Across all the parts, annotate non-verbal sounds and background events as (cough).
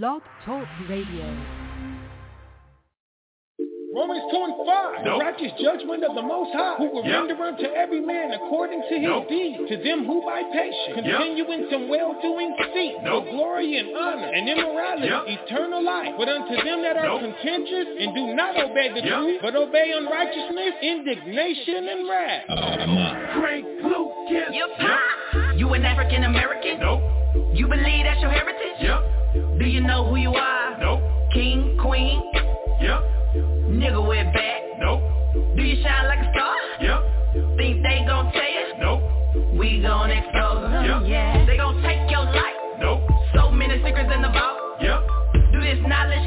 Blog Talk Radio. Romans 2 and 5, the righteous judgment of the Most High, who will Yep. render unto every man according to his Nope. deed, to them who by patience Yep. continue in some well-doing seek Nope. for glory and honor and immorality, Yep. eternal life. But unto them that are Nope. contentious and do not obey the Yep. truth, but obey unrighteousness, indignation and wrath. Oh, Frank Lucas. You pop. You an African American? Nope. You believe that's your heritage? Yep. Do you know who you are? Nope. King, queen, Yep. nigga with back. Nope. Do you shine like a star? Yep. Think they gon' tell you? Nope. We gon' expose them, Yep. yeah. They gon' take your life. Nope. So many secrets in the vault. Yep. Do this knowledge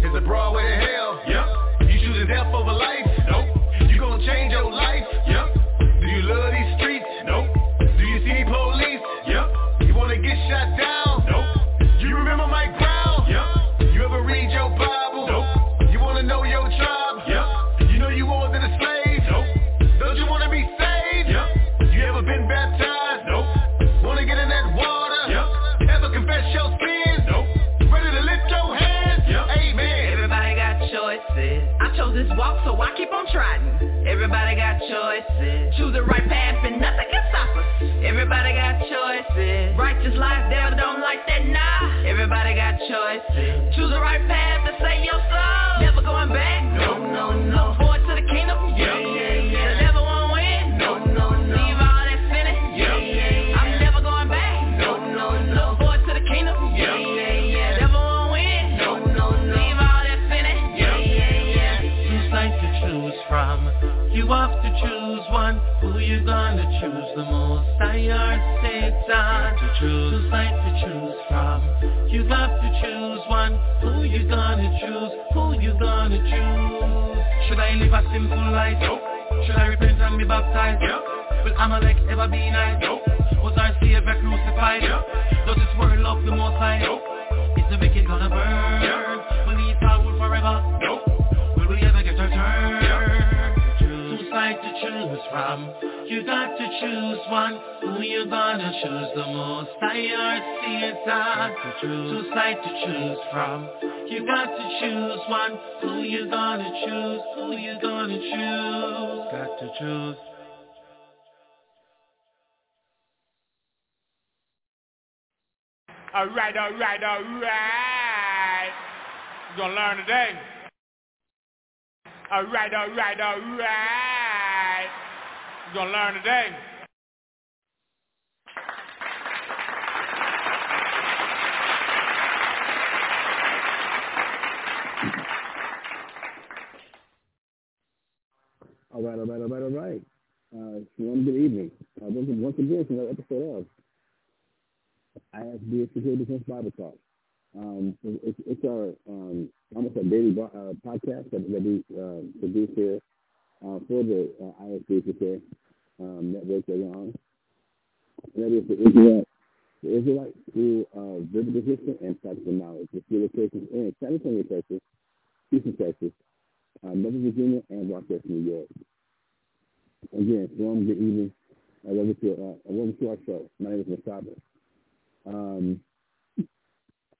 It's a broad way to hell. Yep. You choosing death over life. Nope. You gonna change your life. Trying. Everybody got choices. Choose the right path and nothing can stop us. Everybody got choices. Righteous life, devil don't like that, nah. Everybody got choices. Choose the right path to save your soul. Who gonna choose the most? I or Satan to choose. Sides to choose from. You have to choose one. Who you gonna choose? Who you gonna choose? Should I live a simple life? Nope. Should I repent and be baptized? Yep. Will Amalek ever be nice? Nope. Was our Savior crucified? Yep. Does this world love the most high? Nope. Is the wicked gonna burn? Yep. Will all rule forever? Nope. Will we ever get our turn? To choose from. You got to choose one. Who you gonna choose the most? I or Satan. Two sides to choose from. You got to choose one. Who you gonna choose? Who you gonna choose? Got to choose. All right, all right, all right. You're gonna learn today. All right, all right, all right. You're gonna learn today. All right, all right, all right, all right. Uh, one good evening. Uh, once, again, to another episode of ISB Security Defense Bible Talk. Um, it's, it's our um, almost a daily uh, podcast that, that we uh, produce here uh, for the uh, ISB Security um, network that we're on. That is the the Israelite School of Biblical History and Practical Knowledge. The school locations in San Antonio, Texas, Houston, Texas, uh, Northern Virginia, and Rochester, New York. Again, warm good evening. I welcome to, uh, to our show. My name is Mashahba. Um,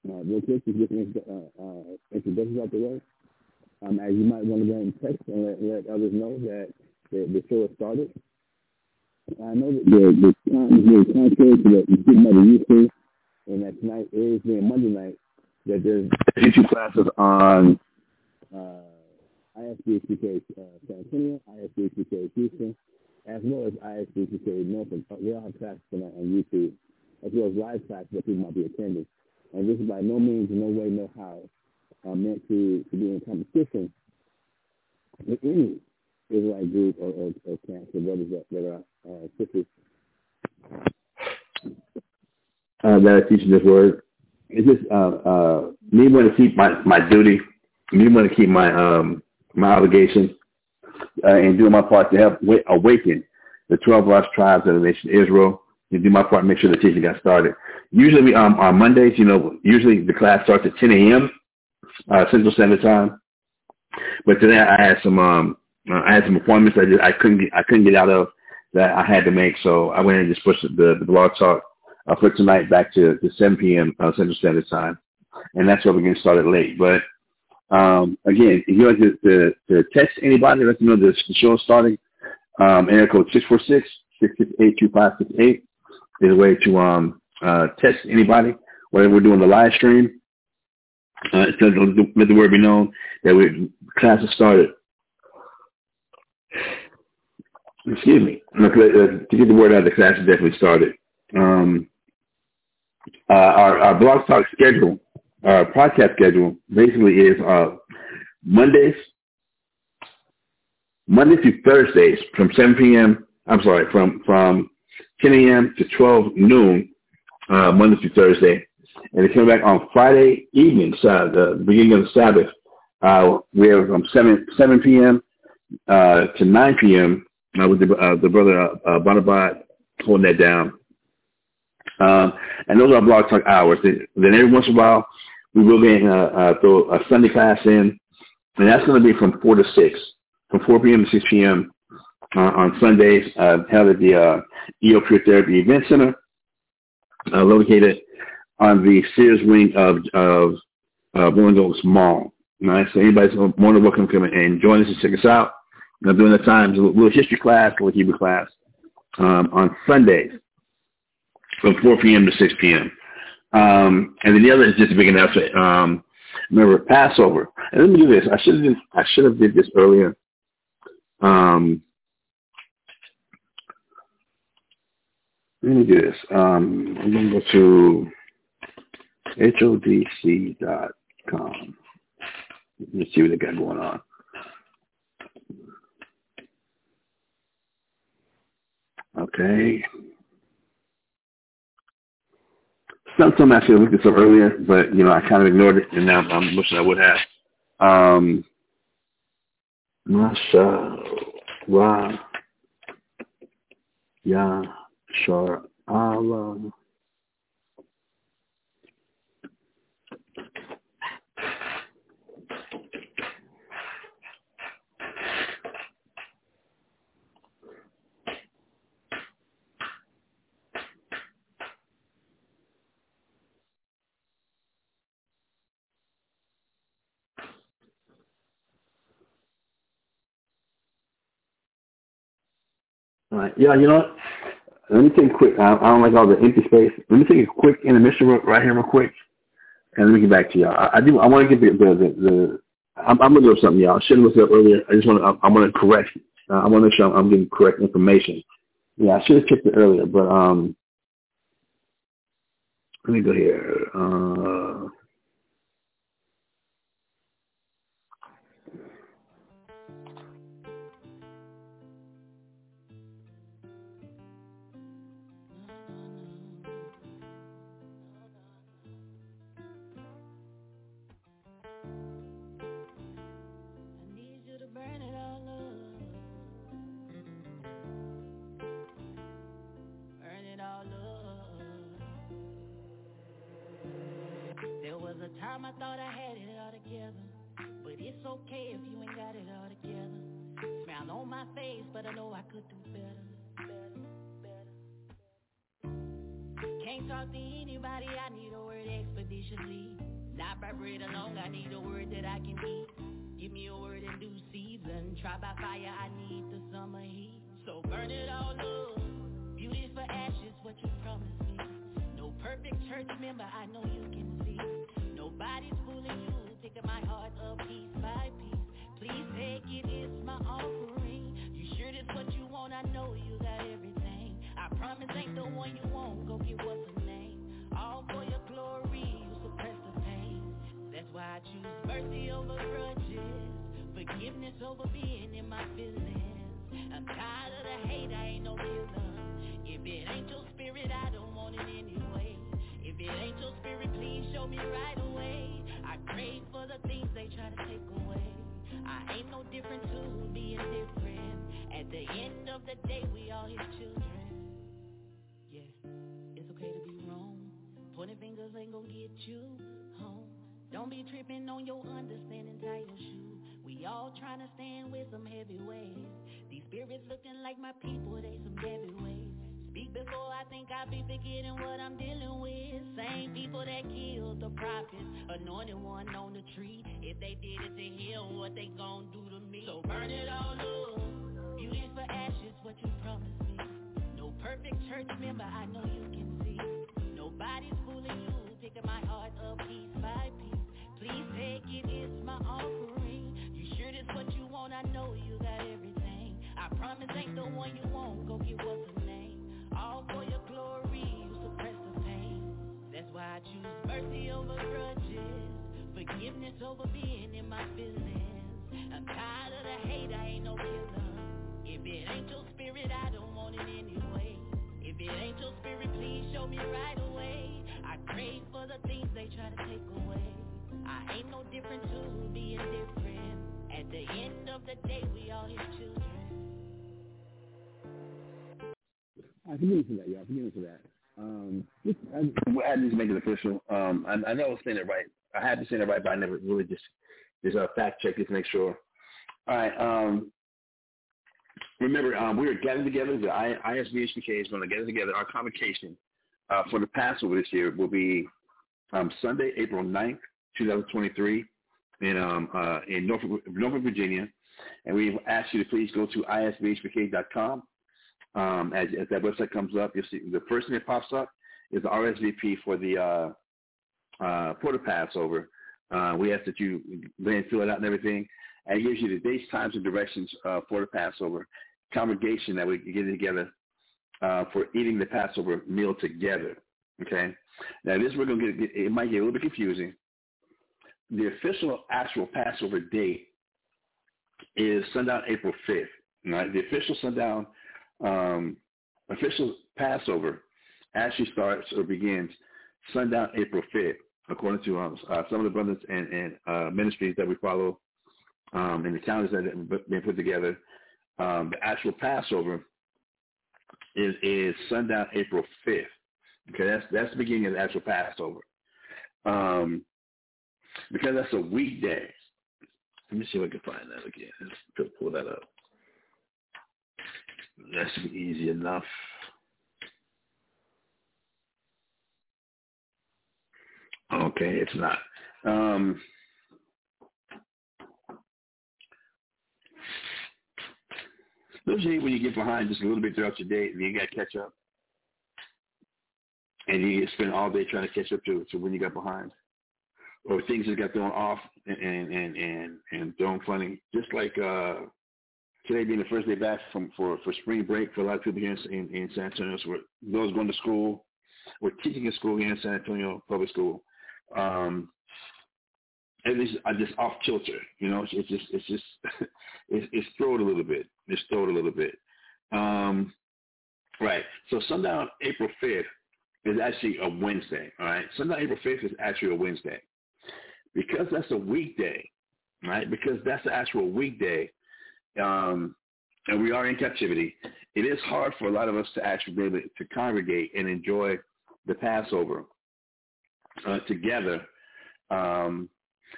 uh, real quick, just get introductions out the way. Um, as you might want to go and text and let, let others know that the, the show has started. I know that the, the time is very contrary to what you might be used to, and that tonight is being Monday night, that there's two classes on uh, ISBHPK uh, San Antonio, ISBHPK Houston, as well as ISBHPK Norfolk. We all have classes tonight on YouTube, as well as live classes that people might be attending. And this is by no means, no way, no how uh, meant to, to be in competition with any Israelite group or, or, or camps or brothers that, that are uh, sisters uh, that are teaching this word. It's just uh, uh, me want to keep my, my duty, me want to keep my um, my obligation, uh, and doing my part to help w- awaken the 12 lost tribes of the nation of Israel, to do my part make sure the teaching got started. Usually um, on Mondays, you know, usually the class starts at 10 a.m. Uh, Central Standard Time. But today I had some um, uh, I had some appointments I just I couldn't get I couldn't get out of that I had to make, so I went and just pushed the, the blog talk uh, for tonight back to, to 7 p.m. Uh, Central Standard Time, and that's why we're getting started late. But um, again, if you want to, to, to text anybody, let them know the, the show is starting. Um, area code 646-668-2568 is a way to um, uh, text anybody whether we're doing the live stream. Uh, let the word be known that we class has started. Excuse me. Uh, to get the word out, the class has definitely started. Um, uh, our, our blog talk schedule, our podcast schedule, basically is uh, Mondays, Monday through Thursdays from 7 p.m. I'm sorry, from from 10 a.m. to 12 noon, uh, Monday through Thursday, and they came back on Friday evening, uh, the beginning of the Sabbath. Uh, we have from 7 7 p.m. Uh, to 9 p.m. Uh, with the, uh, the brother uh, Bonabat holding that down. Um, and those are blog talk hours. Then, every once in a while, we will get uh, uh, throw a Sunday class in, and that's going to be from 4 to 6, from 4 p.m. to 6 p.m. Uh, on Sundays, uh, held at the uh, EO Pure Therapy Event Center, uh, located on the Sears wing of of uh, Oaks Mall. All right, so anybody's more than welcome to come and join us and check us out. Know, during the times, a little history class, a little Hebrew class um, on Sundays from 4 p.m. to 6 p.m. Um, and then the other is just a big announcement. Um, remember Passover. And let me do this. I should have I should have did this earlier. Um, let me do this. Um, I'm going to go to hodc.com. Let's see what they got going on. Okay. Something I should have looked this up earlier, but you know I kind of ignored it, and now I'm wishing I would have. Um, Masha Ra Ya Shar Allah All right. Yeah, you know what? Let me take a quick, I, I don't like all the empty space. Let me take a quick intermission right here real quick, and let me get back to y'all. I, I do, I want to get the, the, the, I'm, I'm going to do something, y'all. I should have looked it up earlier. I just want to, I, I want to correct, uh, I want to make sure I'm, I'm getting correct information. Yeah, I should have checked it earlier, but um, let me go here. Uh, I thought I had it all together. But it's okay if you ain't got it all together. Smile on my face, but I know I could do better. Can't talk to anybody, I need a word expeditiously. Not by bread alone, I need a word that I can eat. Give me a word in due season. Try by fire, I need the summer heat. So burn it all up. Beauty for ashes, what you promised me. No perfect church member, I know you can see. Nobody's fooling you, taking my heart up piece by piece. Please take it, it's my offering. You sure this what you want? I know you got everything. I promise ain't the one you want. Go get what's her name. All for your glory, you suppress the pain. That's why I choose mercy over grudges. Forgiveness over being in my feelings. I'm tired of the hate, I ain't no villain. If it ain't your spirit, I don't want it anyway. If it ain't your spirit, please show me right away. I crave for the things they try to take away. I ain't no different to being different. At the end of the day, we all his children. Yeah, it's okay to be wrong. Pointing fingers ain't gonna get you home. Don't be tripping on your understanding, your shoe. We all trying to stand with some heavy weights. These spirits looking like my people, they some heavyweights. Before I think I be forgetting what I'm dealing with. Same people that killed the prophets, anointed one on the tree. If they did it to him, what they gon' do to me? So burn it all up. Beauty for ashes, what you promised me. No perfect church member, I know you can see. Nobody's fooling you, taking my heart up piece by piece. Please take it, it's my offering. You sure this what you want? I know you got everything. I promise ain't the one you want. Go get what's her name. All for your glory, you suppress the pain. That's why I choose mercy over grudges. Forgiveness over being in my feelings. I'm tired of the hate, I ain't no villain. If it ain't your spirit, I don't want it anyway. If it ain't your spirit, please show me right away. I crave for the things they try to take away. I ain't no different to being different. At the end of the day, we all his children. I can me for that, y'all. can me for that. Um, just, I, I to make it official. Um, I, I know I was saying it right. I had to say it right, but I never really just just uh, fact check it to make sure. All right. Um, remember, um, we are gathering together. The I, ISBHPK is going to gather together. Our convocation uh, for the Passover this year will be um, Sunday, April 9th, 2023, in um, uh, in Norfolk, Norfolk, Virginia. And we ask you to please go to isbhpk.com. Um, as, as that website comes up, you'll see the first thing that pops up is the RSVP for the uh, uh, for the Passover. Uh, we ask that you then fill it out and everything, and it gives you the dates, times, and directions uh, for the Passover congregation that we get together uh, for eating the Passover meal together. Okay. Now this we're gonna get. It might get a little bit confusing. The official actual Passover date is sundown April fifth. Right. The official sundown um, official Passover actually starts or begins sundown April 5th, according to um, uh, some of the brothers and, and uh, ministries that we follow um, and the calendars that have been put together. Um, the actual Passover is, is sundown April 5th. Okay, that's that's the beginning of the actual Passover. Um, because that's a weekday. Let me see if I can find that again. Let's pull that up. That should be easy enough. Okay, it's not. Um, usually when you get behind just a little bit throughout your day, and you got to catch up. And you spend all day trying to catch up to, it to when you got behind. Or things that got thrown off and, and, and, and thrown funny. Just like uh, today being the first day back from for, for spring break for a lot of people here in, in San Antonio. So those going to school, we're teaching in school here in San Antonio Public School. Um, and it's I just off kilter, you know. It's, it's just it's just (laughs) it's, it's thrown a little bit. It's thrown a little bit. Um, right. So sundown April fifth is actually a Wednesday. All right. Sundown April fifth is actually a Wednesday because that's a weekday, right? Because that's the actual weekday um, and we are in captivity, it is hard for a lot of us to actually be able to congregate and enjoy the Passover uh, together um,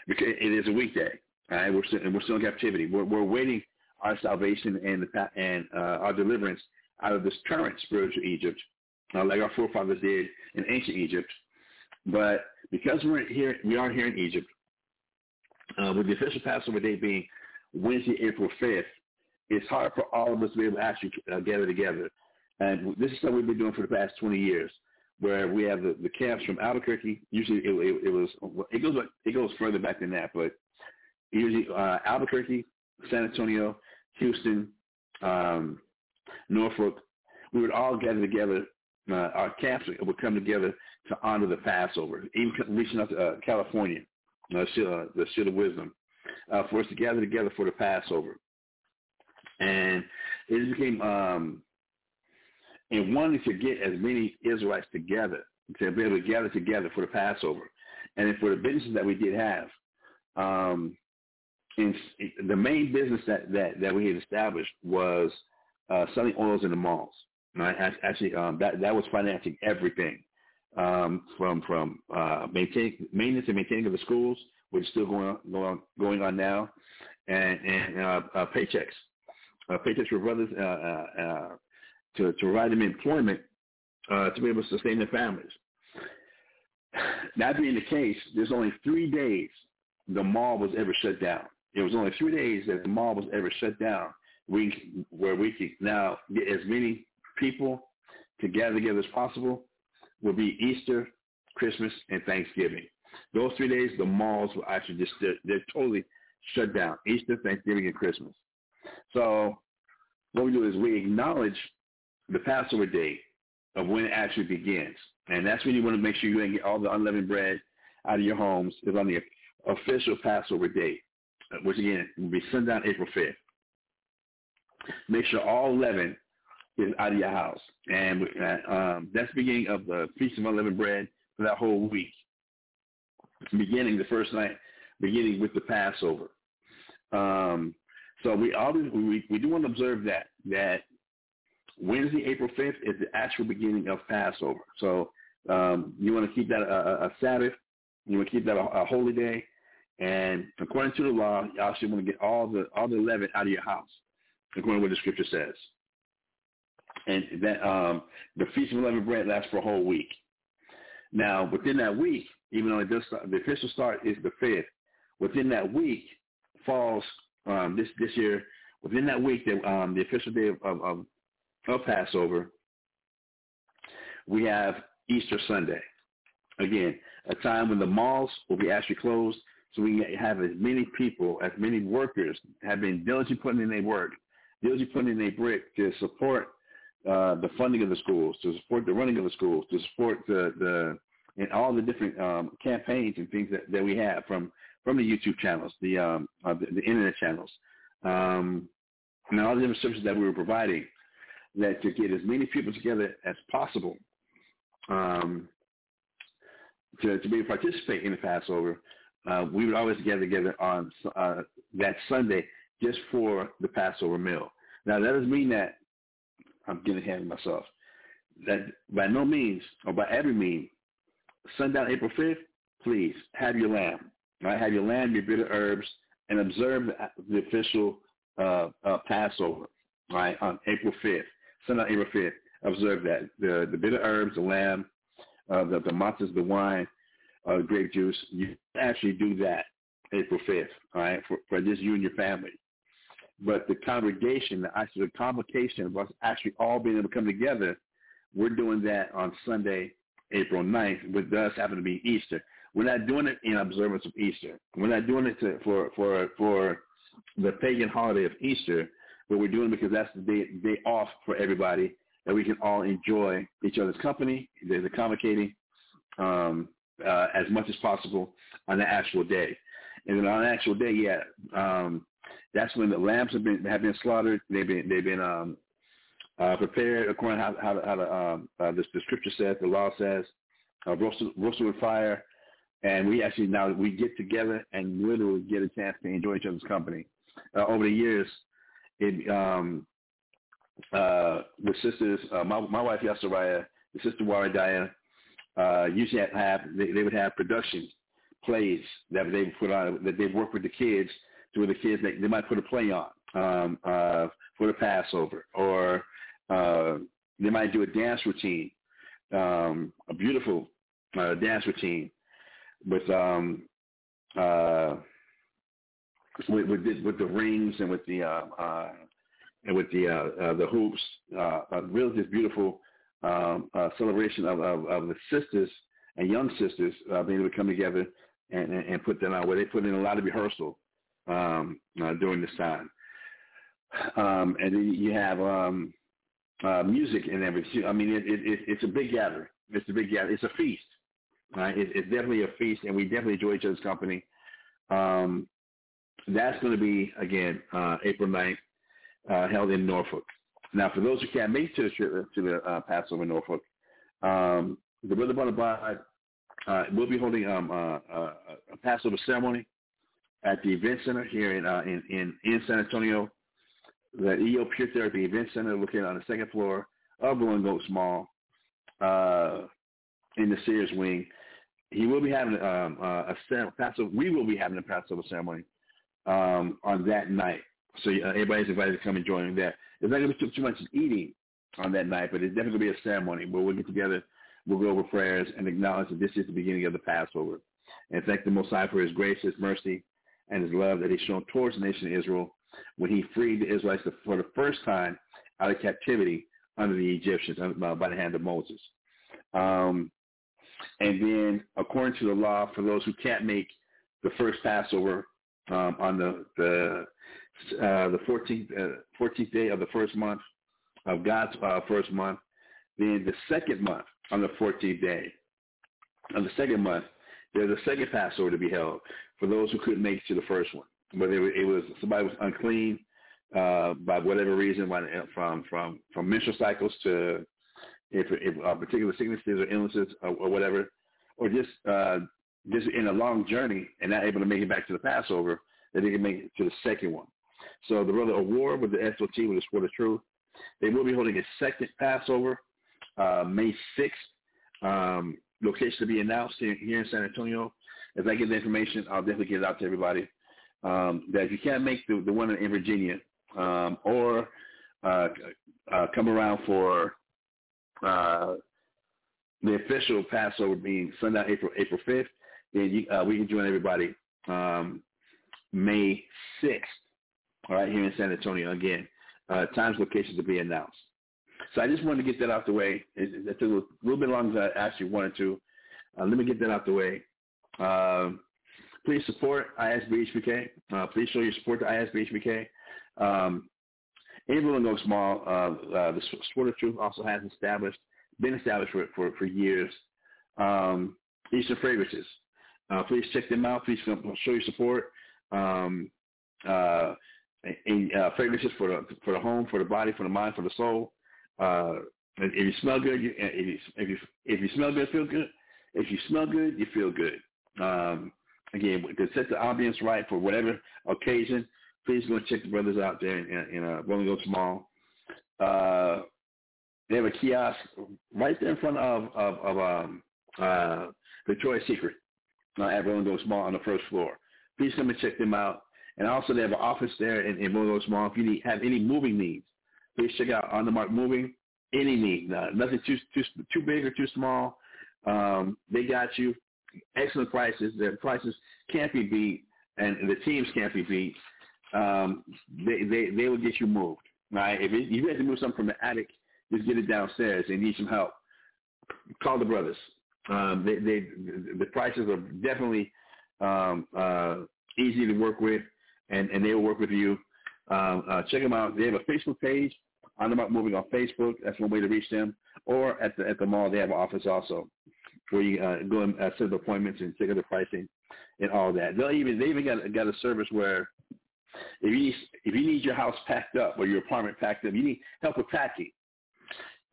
because it is a weekday. Right, we're still, we're still in captivity. We're, we're waiting our salvation and the, and uh, our deliverance out of this current spiritual Egypt, uh, like our forefathers did in ancient Egypt. But because we're here, we are here in Egypt, uh, with the official Passover day being Wednesday, April 5th, it's hard for all of us to be able to actually uh, gather together. And this is what we've been doing for the past 20 years, where we have the, the camps from Albuquerque. Usually it, it, it was it goes it goes further back than that, but usually uh, Albuquerque, San Antonio, Houston, um, Norfolk. We would all gather together. Uh, our camps would come together to honor the Passover, even reaching out to uh, California, uh, the Shield of Wisdom, uh, for us to gather together for the Passover. And it became, um, and wanting to get as many Israelites together, to be able to gather together for the Passover. And for the businesses that we did have, um, and the main business that, that, that we had established was uh, selling oils in the malls. Right? Actually, um, that that was financing everything um, from from uh, maintain, maintenance and maintaining of the schools, which is still going on, going on, now, and, and uh, uh, paychecks, uh, paychecks for brothers uh, uh, uh, to to provide them employment uh, to be able to sustain their families. That being the case, there's only three days the mall was ever shut down. It was only three days that the mall was ever shut down. We where we could now get as many people to gather together as possible will be Easter, Christmas, and Thanksgiving. Those three days, the malls will actually just they're, they're totally shut down. Easter, Thanksgiving, and Christmas. So what we do is we acknowledge the Passover day of when it actually begins, and that's when you want to make sure you get all the unleavened bread out of your homes. Is on the official Passover day, which again will be sundown April 5th. Make sure all leaven is out of your house. And uh, um, that's the beginning of the Feast of Unleavened Bread for that whole week. Beginning the first night, beginning with the Passover. Um, so we always we, we do want to observe that that Wednesday, April fifth, is the actual beginning of Passover. So um, you want to keep that a, a Sabbath. You want to keep that a, a holy day. And according to the law, you also want to get all the all the leaven out of your house, according to what the scripture says and that um, the feast of unleavened bread lasts for a whole week. Now, within that week, even though it does start, the official start is the fifth, within that week falls um, this this year. Within that week, the, um, the official day of, of, of Passover, we have Easter Sunday. Again, a time when the malls will be actually closed, so we have as many people, as many workers have been diligently putting in their work, diligently putting in their brick to support uh, the funding of the schools, to support the running of the schools, to support the, the and all the different um, campaigns and things that, that we have from from the YouTube channels, the um, uh, the, the, internet channels, um, and all the different services that we were providing, that to get as many people together as possible um, to, to be able to participate in the Passover, uh, we would always gather together on uh, that Sunday just for the Passover meal. Now that doesn't mean that I'm getting ahead of myself. That by no means or by every means, sundown April 5th, please have your lamb. Right? Have your lamb, your bitter herbs, and observe the, the official uh, uh, Passover right on April 5th. Sundown April 5th. Observe that. The, the bitter herbs, the lamb, uh, the, the matzahs, the wine, uh, grape juice. You actually do that April 5th, all right, for, for just you and your family. But the congregation, actually the convocation of us actually all being able to come together, we're doing that on Sunday, April 9th, which does happen to be Easter. We're not doing it in observance of Easter. We're not doing it to, for, for, for the pagan holiday of Easter, but we're doing it because that's the day, day off for everybody that we can all enjoy each other's company, the, the convocating, um, uh, as much as possible on the actual day. And then on the actual day, yeah, um, that's when the lambs have been have been slaughtered. They've been they've been um, uh, prepared according to how how, how the, um, uh, the, the scripture says, the law says, uh, roasted, roasted with fire, and we actually now we get together and literally get a chance to enjoy each other's company. Uh, over the years, it um, uh, the sisters, uh, my my wife Yasaraya, the sister Waradaya, uh, usually have they, they would have productions plays that they would put on that they work with the kids to where the kids they, they might put a play on um, uh, for the Passover, or uh, they might do a dance routine, um, a beautiful uh, dance routine with um, uh, with with the, with the rings and with the uh, uh, and with the uh, uh, the hoops, uh, a really just beautiful um, uh, celebration of, of, of the sisters and young sisters uh, being able to come together and, and, and put that on, where they put in a lot of rehearsal um, uh, during this time. Um, and then you have um, uh, music and everything. I mean, it, it, it, it's a big gathering. It's a big gathering. It's a feast. Right? It, it's definitely a feast, and we definitely enjoy each other's company. Um, that's going to be, again, uh, April 9th, uh, held in Norfolk. Now, for those who can't make it to the, to the uh, Passover in Norfolk, um, the Brother Bonabod uh, will be holding um, uh, uh, a Passover ceremony at the event center here in, in, in, in San Antonio. The EO Pure Therapy Event Center located on the second floor of Blue Goats Mall uh, in the Sears wing. He will be having um, uh, a Passover. We will be having a Passover ceremony um, on that night. So uh, everybody's invited to come and join that. It's not going to be too, too much eating on that night, but it's definitely going to be a ceremony where we'll get together, we'll go over prayers and acknowledge that this is the beginning of the Passover. And thank the Most High for his grace, his mercy, and his love that he's shown towards the nation of Israel when he freed the Israelites for the first time out of captivity under the Egyptians uh, by the hand of Moses. Um, and then, according to the law, for those who can't make the first Passover um, on the the uh, the 14th, uh, 14th day of the first month of God's uh, first month. Then the second month on the 14th day of the second month, there's a second Passover to be held for those who couldn't make it to the first one. Whether it was somebody was unclean uh, by whatever reason, from from from menstrual cycles to if, if uh, particular sicknesses or illnesses or, or whatever, or just uh, just in a long journey and not able to make it back to the Passover, that they can make it to the second one. So the brother Award with the SOT with the Sword of Truth, they will be holding a second Passover, uh, May 6th. Um, location to be announced here, here in San Antonio. As I get the information, I'll definitely get it out to everybody. Um, that you can't make the, the one in Virginia um, or uh, uh, come around for uh, the official Passover being Sunday, April April 5th, then you, uh, we can join everybody um, May 6th all right, here in San Antonio again. Uh, times, locations to be announced. So I just wanted to get that out the way. It, it took a little bit longer than I actually wanted to. Uh, let me get that out the way. Um, please support ISBHPK. Uh, please show your support to ISBHPK. Um, in Rolling Small, uh, uh, the Sword of Truth also has established, been established for, for, for years. Um, Eastern Fragrances. Uh, please check them out. Please show your support. Um, uh, and uh, fragrances for the for the home, for the body, for the mind, for the soul. Uh, if you smell good, you, if you if you if you smell good, feel good. If you smell good, you feel good. Um, again, to set the ambience right for whatever occasion, please go and check the brothers out there in, uh, Rolling Oaks Mall. Uh, they have a kiosk right there in front of of, of um, uh, Victoria's Secret uh, at Rolling Oaks Mall on the first floor. Please come and check them out. And also they have an office there in, in Monroe Small. If you need, have any moving needs, please check out On the Mark Moving. Any need, uh, nothing too too too big or too small. Um, they got you. Excellent prices. Their prices can't be beat, and the teams can't be beat. Um, they they they will get you moved. Right? If it, you have to move something from the attic, just get it downstairs. They need some help. Call the brothers. Um, they, they the prices are definitely um, uh, easy to work with and, and they will work with you. Um, uh, check them out. They have a Facebook page, On Mark Moving on Facebook. That's one way to reach them. Or at the at the mall, they have an office also where you uh, go and uh, set up appointments and check out the pricing and all that. They'll even they even got got a service where if you need, if you need your house packed up or your apartment packed up, you need help with packing.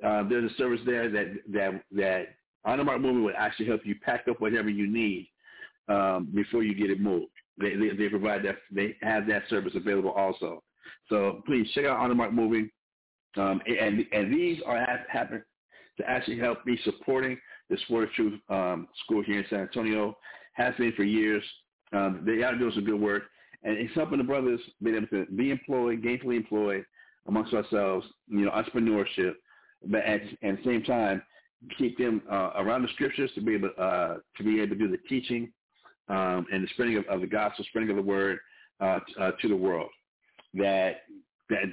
Uh, there's a service there that that that On the Mark Moving will actually help you pack up whatever you need um, before you get it moved. They, they, they provide that. They have that service available also. So please check out On the Mark Moving. Um, and and these are happen to actually help me supporting the Sword of Truth um, School here in San Antonio, has been for years. Um, they are doing some good work, and it's helping the brothers be able to be employed, gainfully employed amongst ourselves, you know, entrepreneurship, but at, at the same time, keep them uh, around the scriptures to be able uh, to be able to do the teaching um, and the spreading of, of, the gospel, spreading of the word uh, uh to the world. That that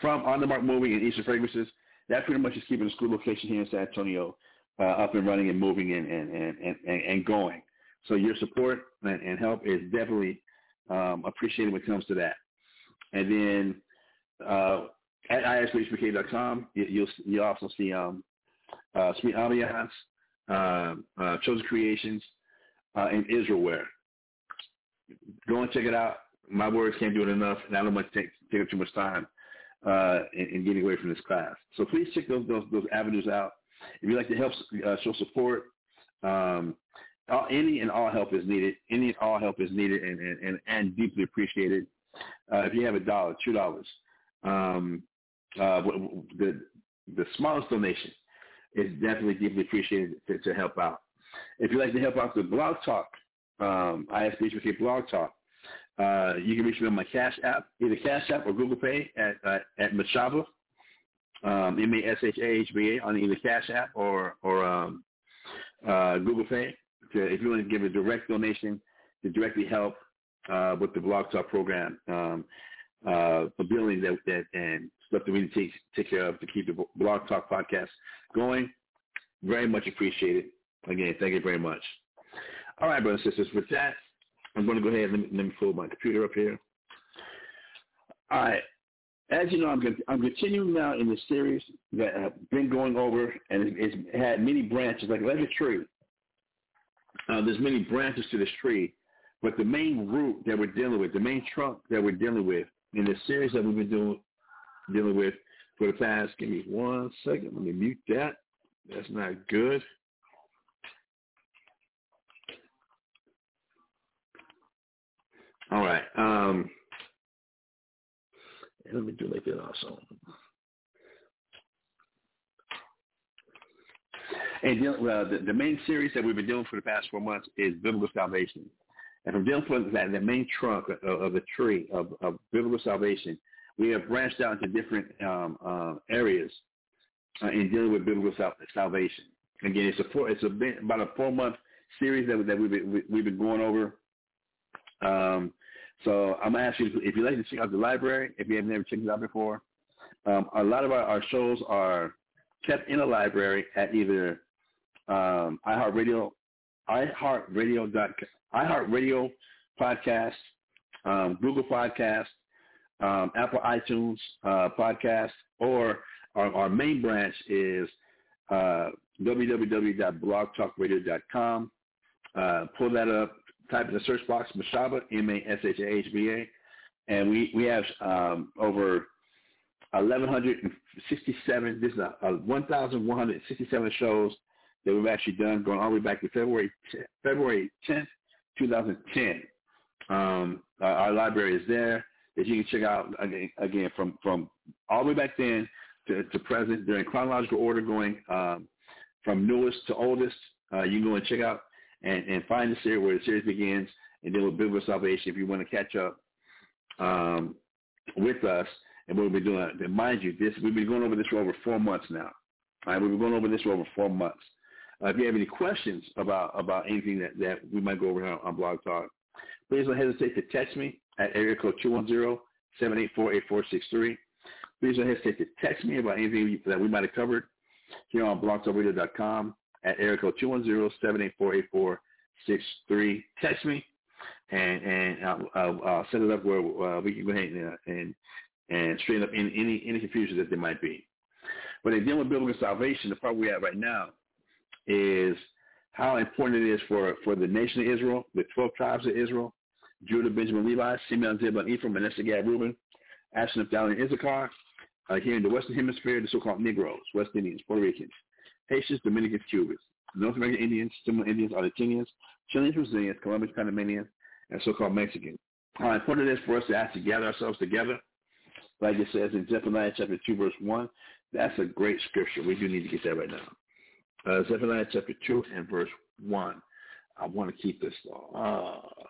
from on the mark moving and Eastern fragrances, that pretty much is keeping the school location here in San Antonio uh, up and running and moving and and, and, and, going. So your support and, and help is definitely um, appreciated when it comes to that. And then uh, at isbhpk.com, you, you'll you also see um, uh, Sweet Ambiance, uh, uh, Chosen Creations, uh, and Israelware. Go and check it out. My words can't do it enough, and I don't want to take, take up too much time uh, in, in, getting away from this class. So please check those those, those avenues out. If you'd like to help uh, show support, um, all, any and all help is needed. Any and all help is needed and, and, and, and deeply appreciated. Uh, if you have a dollar, two dollars, um, uh, the the smallest donation is definitely deeply appreciated to, to, help out. If you'd like to help out with the Blog Talk, um, ISBHPK Blog Talk, uh, you can reach me on my Cash App, either Cash App or Google Pay at uh, at Mashahba, um, M-A-S-H-A-H-B-A on either Cash App or or um, uh, Google Pay. To, if you want to give a direct donation to directly help uh, with the Blog Talk program, um, uh, ability that, that and stuff that we need to take, take care of to keep the Blog Talk podcast going. Very much appreciated. Again, thank you very much. All right, brothers and sisters, with that, I'm going to go ahead and let me, let me pull my computer up here. All right. As you know, I'm, I'm continuing now in this series that I've been going over, and it's had many branches, like like a tree. Uh, there's many branches to this tree, but the main root that we're dealing with, the main trunk that we're dealing with in this series that we've been doing, dealing with for the past, give me one second, let me mute that. That's not good. All right. Let me do like that also. And uh, the, the main series that we've been doing for the past four months is biblical salvation. And from dealing with that, the main trunk of, of the tree of, of, biblical salvation, we have branched out into different um, uh, areas uh, in dealing with biblical sal- salvation. Again, it's a four, it's a bit, about a four month series that, that we've been, we've been going over. Um, so I'm gonna ask you if you'd like to check out the library, if you have never checked it out before. Um, a lot of our, our, shows are kept in a library at either um, iHeartRadio, iHeartRadio, iHeartRadio podcast, um, Google podcast, um, Apple iTunes uh, podcast, or our, our, main branch is uh, www.blogtalkradio.com. Uh, pull that up, type in the search box Mashahba, M-A-S-H-A-H-B-A, and we, we have um, over 1,167, this is a, a 1,167 shows that we've actually done going all the way back to February, February 10th, 2010. Um, our, our library is there that you can check out again, again from, from all the way back then to, to present. In chronological order going um, from newest to oldest. Uh, you can go and check out and, and find the series where the series begins and then with biblical salvation if you want to catch up um, with us and what we've been doing. And mind you, this we've been going over this for over four months now. Right, we've been going over this for over four months. Uh, if you have any questions about about anything that, that we might go over here on Blog Talk, please don't hesitate to text me at area code 210-784-8463. Please don't hesitate to text me about anything that we might have covered here on blogtalkradio.com at area code 210-784-8463. Text me, and and I'll, I'll, I'll set it up where uh, we can go ahead and, uh, and and straighten up any, any any confusion that there might be. But in dealing with biblical salvation, the part we have right now is how important it is for, for the nation of Israel, the 12 tribes of Israel, Judah, Benjamin, Levi, Simeon, Zebulun, Ephraim, Manasseh, Gad, Reuben, Asher, Naphtali, and Issachar, uh, here in the Western Hemisphere, the so-called Negroes, West Indians, Puerto Ricans, Haitians, Dominicans, Cubans, North American Indians, Seminole Indians, Argentinians, Chileans, Brazilians, Colombians, Panamanians, and so-called Mexicans. How important it is for us to actually gather ourselves together, like it says in Zephaniah chapter 2, verse 1. That's a great scripture. We do need to get that right now. Uh, Zephaniah chapter 2 and verse 1. I want to keep this law. Uh,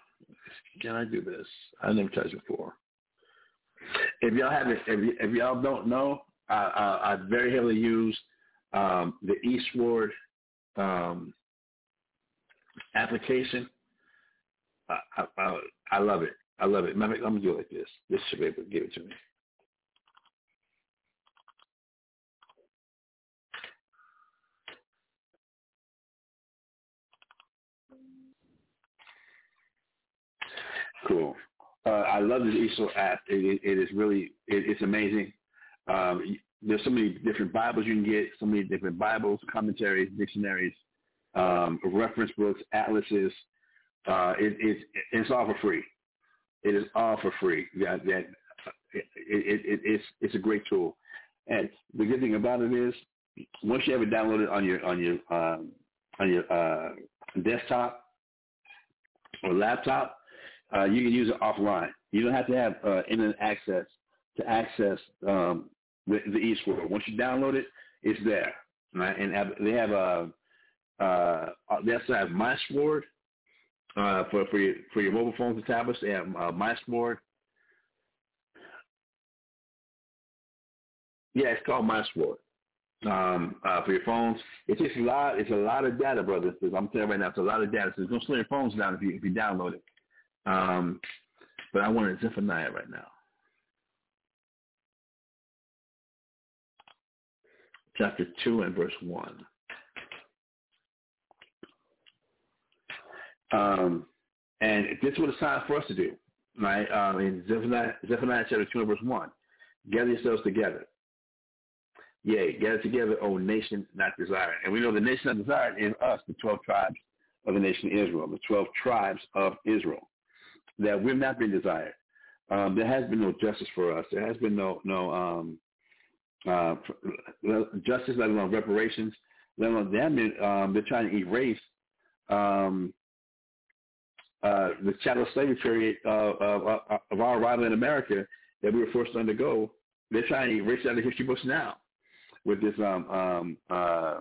can I do this? I never touched before. If y'all haven't, if, y- if y'all don't know, I, I, I very heavily use um, the eSword um, application. I, I, I, love it. I love it. Let me, let me do it like this. This should be able to give it to me. Cool. Uh, I love the ESO app. It, it, it is really, it, it's amazing. Um, there's so many different Bibles you can get, so many different Bibles, commentaries, dictionaries, um, reference books, atlases. Uh, it, it's it's all for free. It is all for free. That, that it, it, it, it's it's a great tool. And the good thing about it is, once you have it downloaded on your on your um, on your uh, desktop or laptop, uh, you can use it offline. You don't have to have uh, internet access to access um, the, the eSword. Once you download it, it's there. Right? And have, they have a uh, they also have MySword uh, for for your for your mobile phones and tablets. They have uh, MySword. Yeah, it's called MySword. Um, uh, for your phones, it takes a lot. It's a lot of data, brothers. I'm telling you right now, it's a lot of data. So it's gonna slow your phones down if you if you download it. Um, but I want to Zephaniah right now. Chapter 2 and verse 1. Um, and this is what it's time for us to do, right? Um, in Zephaniah, Zephaniah chapter 2 and verse 1. Gather yourselves together. Yea, gather together, O nation not desired. And we know the nation not desired is us, the 12 tribes of the nation of Israel, the 12 tribes of Israel, that we've not been desired. Um, there has been no justice for us. There has been no no um, uh, justice, let alone reparations, let alone them. Um, they're trying to erase um, uh, the chattel slavery period of, of, of our arrival in America that we were forced to undergo. They're trying to erase that out of history books now with this um, um, uh,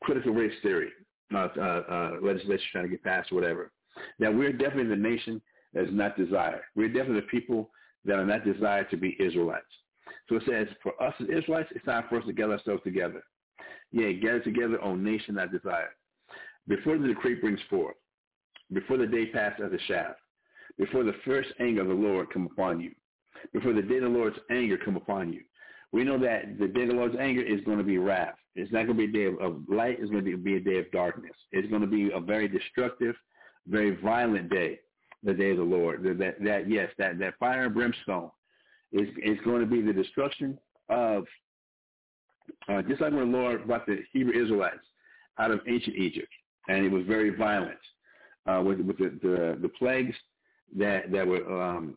critical race theory uh, uh, uh, legislation trying to get passed or whatever. That we're definitely the nation that is not desired. We're definitely the people that are not desired to be Israelites. So it says, for us as Israelites, it's time for us to gather ourselves together. Yeah, gather together, O nation not desire. Before the decree brings forth, before the day pass as a shaft, before the first anger of the Lord come upon you, before the day of the Lord's anger come upon you. We know that the day of the Lord's anger is going to be wrath. It's not going to be a day of, light. It's going to be a day of darkness. It's going to be a very destructive, very violent day, the day of the Lord. That, that yes, that, that fire and brimstone is, is going to be the destruction of, uh, just like when the Lord brought the Hebrew Israelites out of ancient Egypt, and it was very violent uh, with, with the, the, the plagues that, that were um,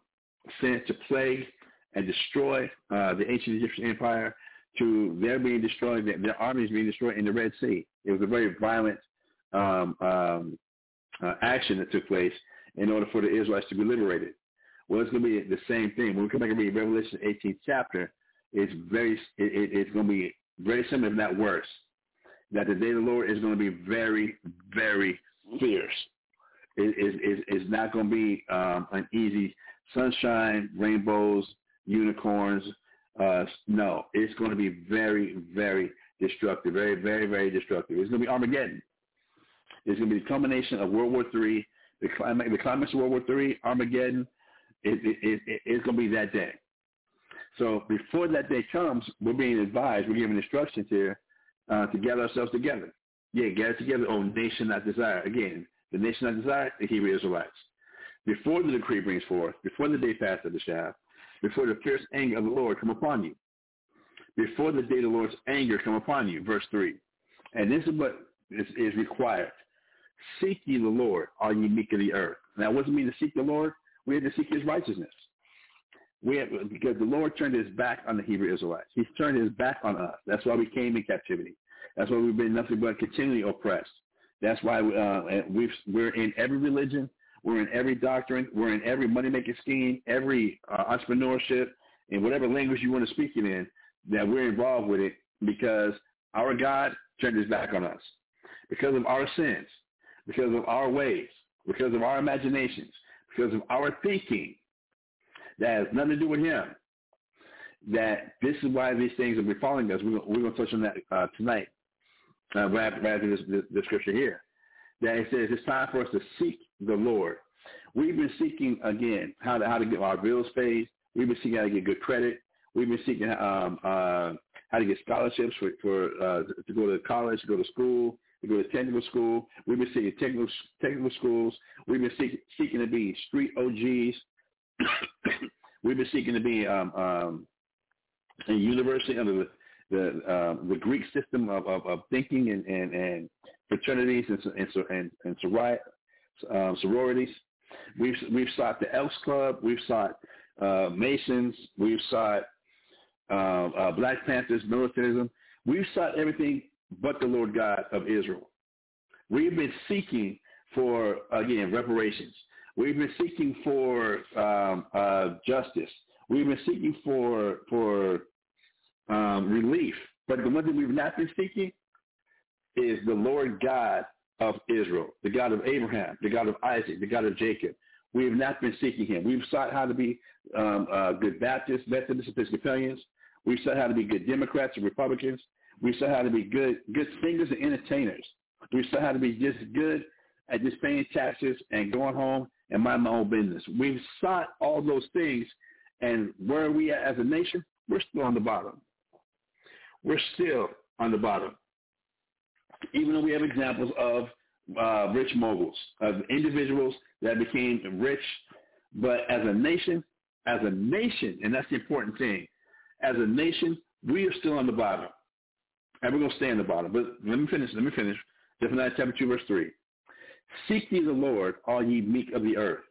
sent to plague and destroy uh, the ancient Egyptian empire to their being destroyed, their, their armies being destroyed in the Red Sea. It was a very violent um, um, uh, action that took place in order for the Israelites to be liberated. Well, it's going to be the same thing. When we come back and read Revelation 18th chapter, it's very, it, it, it's going to be very similar, if not worse. That the day of the Lord is going to be very, very fierce. It is it, it's not going to be um, an easy sunshine, rainbows, unicorns. Uh, no, it's going to be very, very destructive. Very, very, very destructive. It's going to be Armageddon. It's going to be the culmination of World War III, the climax, the climax of World War III, Armageddon. It, it, it, it's going to be that day. So before that day comes, we're being advised, we're given instructions here uh, to gather ourselves together. Yeah, gather together, oh nation not desired. Again, the nation not desired, the Hebrew Israelites. Before the decree brings forth, before the day pass of the shaft, before the fierce anger of the Lord come upon you, before the day of the Lord's anger come upon you. Verse 3. And this is what is, is required. Seek ye the Lord, all ye meek of the earth. Now, what does it mean to seek the Lord? We had to seek his righteousness. We have, because the Lord turned his back on the Hebrew Israelites. He's turned his back on us. That's why we came in captivity. That's why we've been nothing but continually oppressed. That's why uh, we've, we're in every religion. We're in every doctrine. We're in every money-making scheme, every uh, entrepreneurship, in whatever language you want to speak it in, that we're involved with it because our God turned his back on us. Because of our sins, because of our ways, because of our imaginations, because of our thinking that has nothing to do with him, that this is why these things are befalling us. We're, we're going to touch on that uh, tonight, uh, right, after this, this, this scripture here. That it says it's time for us to seek the Lord. We've been seeking, again, how to, how to get our bills paid. We've been seeking how to get good credit. We've been seeking um, uh, how to get scholarships for, for uh, to go to college, to go to school, to go to technical school. We've been seeking technical technical schools. We've been seeking, seeking to be street OGs. (coughs) We've been seeking to be um, um, a university under the the, uh, the Greek system of, of, of thinking and, and, and fraternities and and and, and um, sororities. We've we've sought the Elks Club. We've sought uh, Masons. We've sought uh, uh, Black Panthers, militarism. We've sought everything but the Lord God of Israel. We've been seeking for again reparations. We've been seeking for um, uh, justice. We've been seeking for for um, relief. But the one thing we've not been seeking is the Lord God of Israel, the God of Abraham, the God of Isaac, the God of Jacob. We have not been seeking him. We've sought how to be um, uh, good Baptists, Methodists, Episcopalians. We've sought how to be good Democrats and Republicans. We've sought how to be good good singers and entertainers. We've sought how to be just good at just paying taxes and going home and mind my own business. We've sought all those things, and where are we at as a nation? We're still on the bottom. We're still on the bottom even though we have examples of uh, rich moguls, of individuals that became rich, but as a nation, as a nation, and that's the important thing, as a nation, we are still on the bottom. And we're going to stay in the bottom. But let me finish. Let me finish. Zephaniah chapter 2, verse 3. Seek ye the Lord, all ye meek of the earth,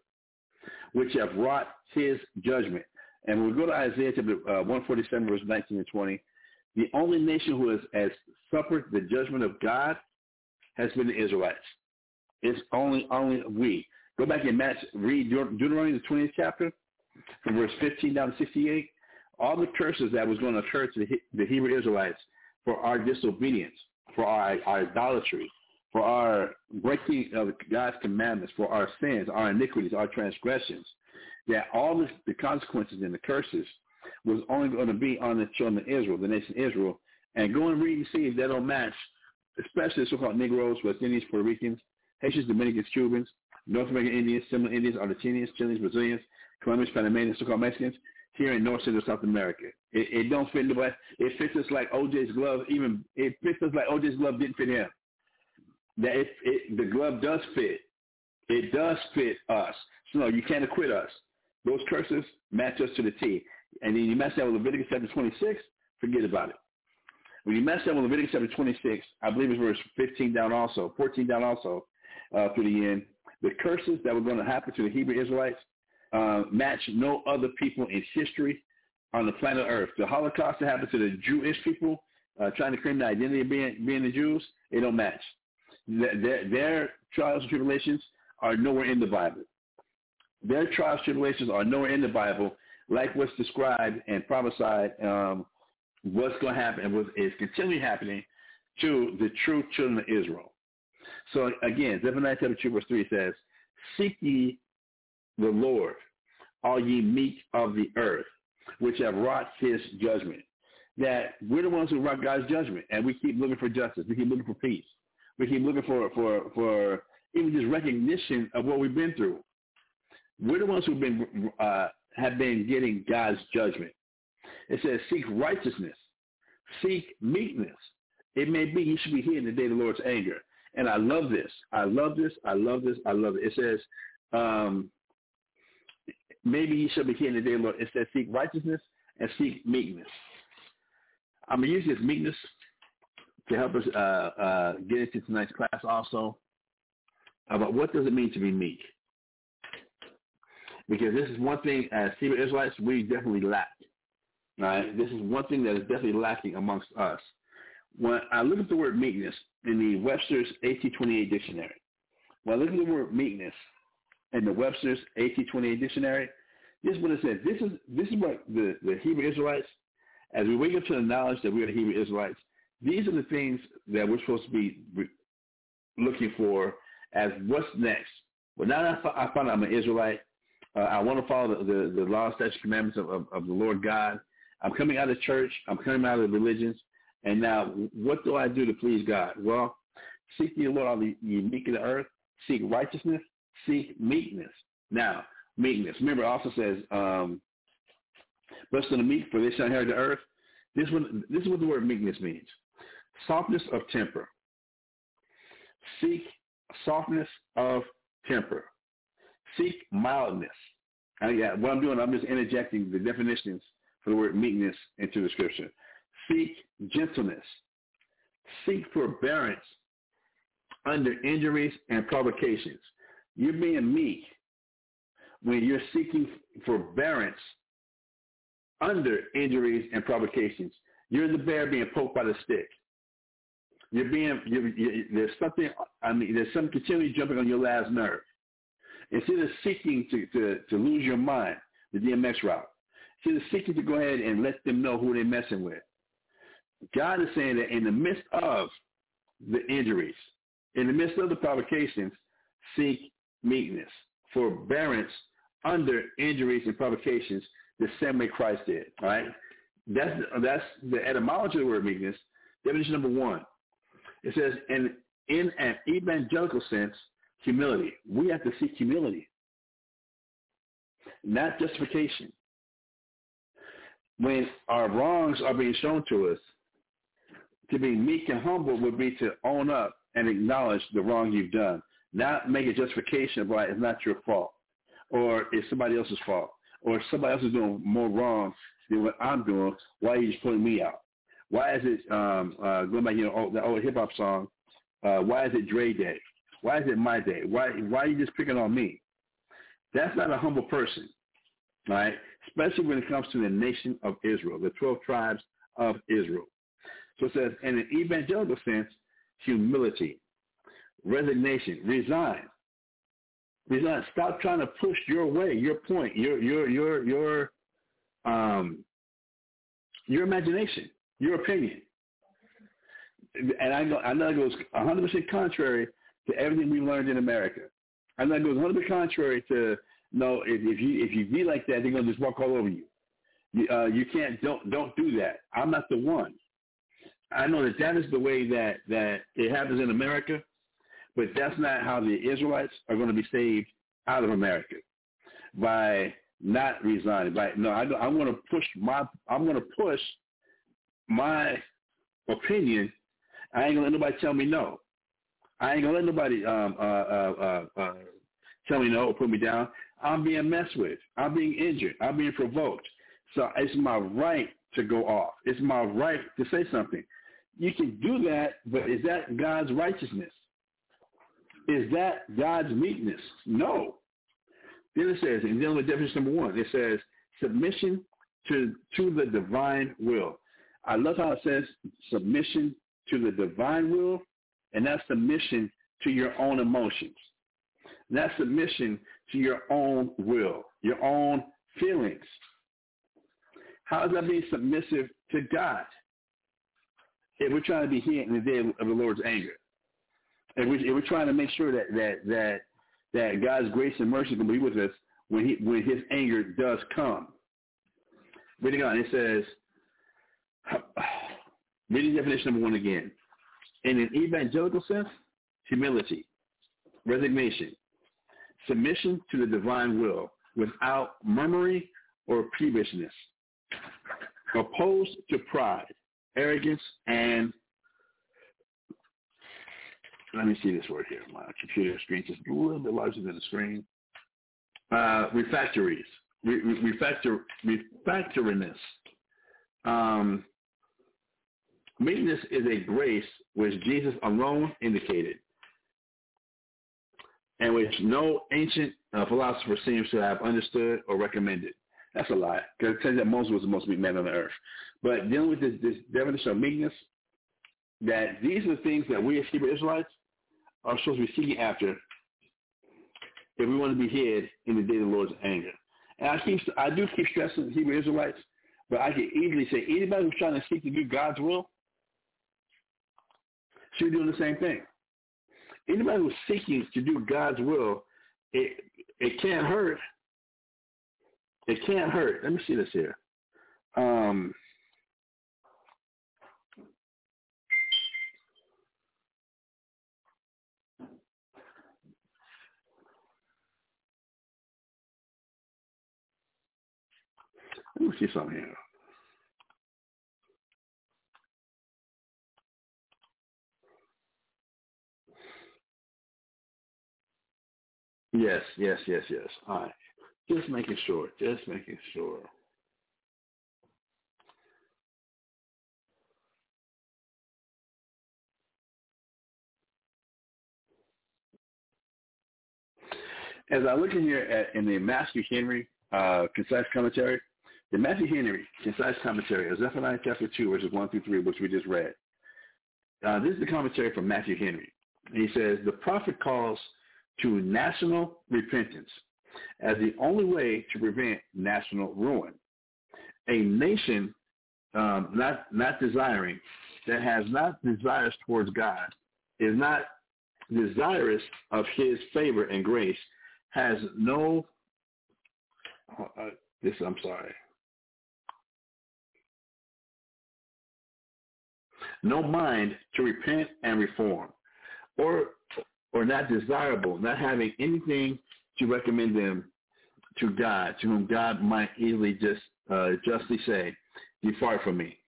which have wrought his judgment. And when we go to Isaiah chapter uh, 147, verse 19 and 20, the only nation who has, has suffered the judgment of God has been the Israelites. It's only only we. Go back and match, read Deuteronomy, the 20th chapter, from verse 15 down to 68. All the curses that was going to occur to the, the Hebrew Israelites for our disobedience, for our, our idolatry, for our breaking of God's commandments, for our sins, our iniquities, our transgressions, that all this, the consequences and the curses was only going to be on the children of Israel, the nation Israel. And go and read and see if that don't match, especially the so-called Negroes, West Indians, Puerto Ricans, Haitians, Dominicans, Cubans, North American Indians, Seminole Indians, Argentinians, Chileans, Brazilians, Colombians, Panamanians, so-called Mexicans, here in North Central South America. It, it don't fit the West. It fits us like OJ's glove. Even it fits us like OJ's glove didn't fit him. That it, it, the glove does fit. It does fit us. So no, you can't acquit us. Those curses match us to the T. And then you mess that with Leviticus chapter 26, forget about it. When you mess that with Leviticus chapter 26, I believe it's verse 15 down also, 14 down also, uh, through the end, the curses that were going to happen to the Hebrew Israelites uh, match no other people in history on the planet Earth. The Holocaust that happened to the Jewish people uh, trying to claim the identity of being, being the Jews, they don't match. Their, their trials and tribulations are nowhere in the Bible. Their trials and tribulations are nowhere in the Bible, like what's described and prophesied um, what's going to happen and what is continually happening to the true children of Israel. So again, Zephaniah chapter 2 verse 3 says, Seek ye the Lord, all ye meek of the earth, which have wrought his judgment. That we're the ones who wrought God's judgment, and we keep looking for justice. We keep looking for peace. We keep looking for, for, for even just recognition of what we've been through. We're the ones who've been uh, have been getting God's judgment. It says, seek righteousness, seek meekness. It may be you should be here in the day of the Lord's anger. And I love this. I love this. I love this. I love it. It says, um, maybe you should be here in the day Lord. It says, seek righteousness and seek meekness. I'm going to use this meekness to help us uh, uh, get into tonight's class also about what does it mean to be meek. Because this is one thing as Hebrew Israelites we definitely lack. Right? This is one thing that is definitely lacking amongst us. When I look at the word meekness in the Webster's 1828 dictionary, when I look at the word meekness in the Webster's 1828 dictionary, this is what it says. This is this is what the, the Hebrew Israelites, as we wake up to the knowledge that we are the Hebrew Israelites, these are the things that we're supposed to be looking for as what's next. Well, now that I out I'm an Israelite, uh, I want to follow the, the, the law, statutes, commandments of, of, of the Lord God. I'm coming out of church. I'm coming out of the religions. And now, what do I do to please God? Well, seek the Lord all the meek of the earth. Seek righteousness. Seek meekness. Now, meekness. Remember, it also says, um, blessed are the meek, for they shall inherit the earth. This one, this is what the word meekness means. Softness of temper. Seek softness of temper. Seek mildness. Yeah, what I'm doing, I'm just interjecting the definitions for the word meekness into the scripture. Seek gentleness. Seek forbearance under injuries and provocations. You're being meek when you're seeking forbearance under injuries and provocations. You're the bear being poked by the stick. You're being you're, you're, there's something. I mean, there's something continually jumping on your last nerve. Instead of seeking to, to, to lose your mind, the DMX route, instead of seeking to go ahead and let them know who they're messing with, God is saying that in the midst of the injuries, in the midst of the provocations, seek meekness, forbearance under injuries and provocations, the same way Christ did. All right, that's that's the etymology of the word meekness. Definition number one. It says, in in an evangelical sense, humility. We have to seek humility, not justification. When our wrongs are being shown to us, to be meek and humble would be to own up and acknowledge the wrong you've done, not make a justification of why it's not your fault, or it's somebody else's fault, or somebody else is doing more wrong than what I'm doing. Why are you just putting me out? Why is it um, uh, going back, you know, the old hip hop song? Uh, why is it Dre Day? Why is it my day? Why why are you just picking on me? That's not a humble person, right? Especially when it comes to the nation of Israel, the 12 tribes of Israel. So it says, in an evangelical sense, humility, resignation, resign. Resign. Stop trying to push your way, your point, your your your your um your imagination, your opinion. And I know I know it goes 100% contrary to everything we learned in America. And that goes 100% contrary to no. If, if you if you be like that, they're gonna just walk all over you. You, uh, you can't don't don't do that. I'm not the one. I know that that is the way that that it happens in America, but that's not how the Israelites are going to be saved out of America by not resigning. By no, I, I'm going to push my I'm going to push my opinion. I ain't gonna let nobody tell me no. I ain't gonna let nobody um, uh, uh, uh, uh, tell me no or put me down. I'm being messed with. I'm being injured. I'm being provoked. So it's my right to go off. It's my right to say something. You can do that, but is that God's righteousness? Is that God's meekness? No. Then it says, in dealing with definition number one, it says submission to to the divine will. I love how it says submission to the divine will and that's submission to your own emotions. And that's submission to your own will, your own feelings. How is that being submissive to God? If we're trying to be here in the day of the Lord's anger, if, we, if we're trying to make sure that that that that God's grace and mercy can be with us when he when His anger does come. Reading on, it says, (sighs) reading definition number one again. In an evangelical sense, humility, resignation, submission to the divine will without murmuring or peevishness, opposed to pride, arrogance, and let me see this word here. My computer screen is a little bit larger than the screen. Uh, refractories, re- re- refactor, refractoriness, um, Meekness is a grace which Jesus alone indicated and which no ancient uh, philosopher seems to have understood or recommended. That's a lie, because it says that Moses was the most meek man on the earth. But dealing with this, this definition of meekness, that these are the things that we as Hebrew Israelites are supposed to be seeking after if we want to be hid in the day of the Lord's anger. And I keep, I do keep stressing Hebrew Israelites, but I can easily say anybody who's trying to seek to do God's will, should be doing the same thing. anybody who's seeking to do God's will, it it can't hurt. It can't hurt. Let me see this here. Um, let me see something here. Yes, yes, yes, yes. All right. Just making sure. Just making sure. As I look in here at in the Matthew Henry uh, concise commentary, the Matthew Henry concise commentary of Zephaniah chapter two, verses one through three, which we just read. Uh, this is the commentary from Matthew Henry. He says the prophet calls to national repentance as the only way to prevent national ruin. A nation um, not not desiring that has not desires towards God is not desirous of His favor and grace has no. Uh, this I'm sorry. No mind to repent and reform, or or not desirable, not having anything to recommend them to God, to whom God might easily just uh, justly say, depart from me.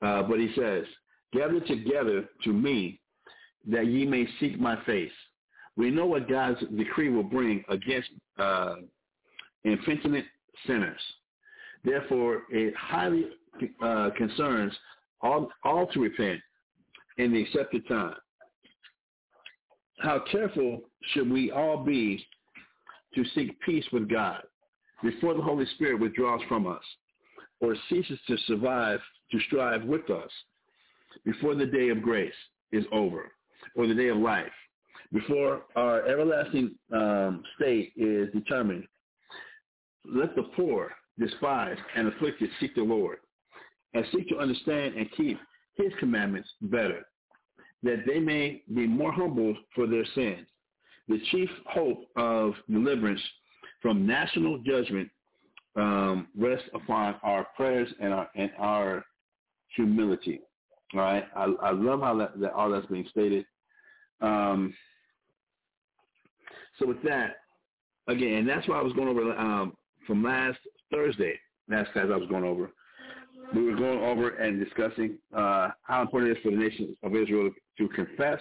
Uh, but he says, gather together to me that ye may seek my face. We know what God's decree will bring against uh, sinners. Therefore, it highly uh, concerns all, all to repent in the accepted time how careful should we all be to seek peace with God before the Holy Spirit withdraws from us or ceases to survive, to strive with us before the day of grace is over or the day of life, before our everlasting um, state is determined. Let the poor, despised, and afflicted seek the Lord and seek to understand and keep his commandments better that they may be more humble for their sins. The chief hope of deliverance from national judgment um, rests upon our prayers and our, and our humility. All right, I, I love how that, that, all that's being stated. Um, so with that, again, that's why I was going over um, from last Thursday. Last class I was going over we were going over and discussing uh, how important it is for the nation of Israel to confess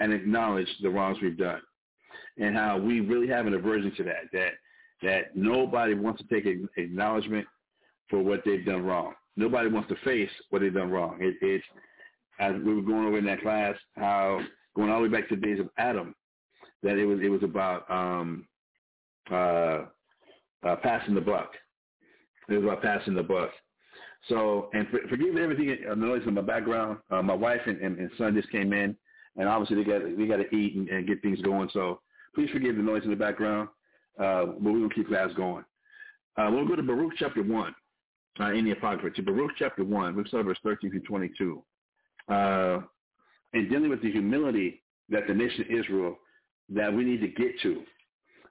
and acknowledge the wrongs we've done, and how we really have an aversion to that. That that nobody wants to take acknowledgement for what they've done wrong. Nobody wants to face what they've done wrong. It, it's as we were going over in that class, how going all the way back to the days of Adam, that it was it was about um, uh, uh, passing the buck. It was about passing the buck. So, and for, forgive everything, uh, the noise in my background. Uh, my wife and, and, and son just came in, and obviously they got they got to eat and, and get things going. So, please forgive the noise in the background. Uh, but we're gonna keep class going. Uh, we'll go to Baruch chapter one uh, in the Apocrypha. To Baruch chapter one, we'll start verse thirteen through twenty-two. Uh, and dealing with the humility that the nation of Israel that we need to get to,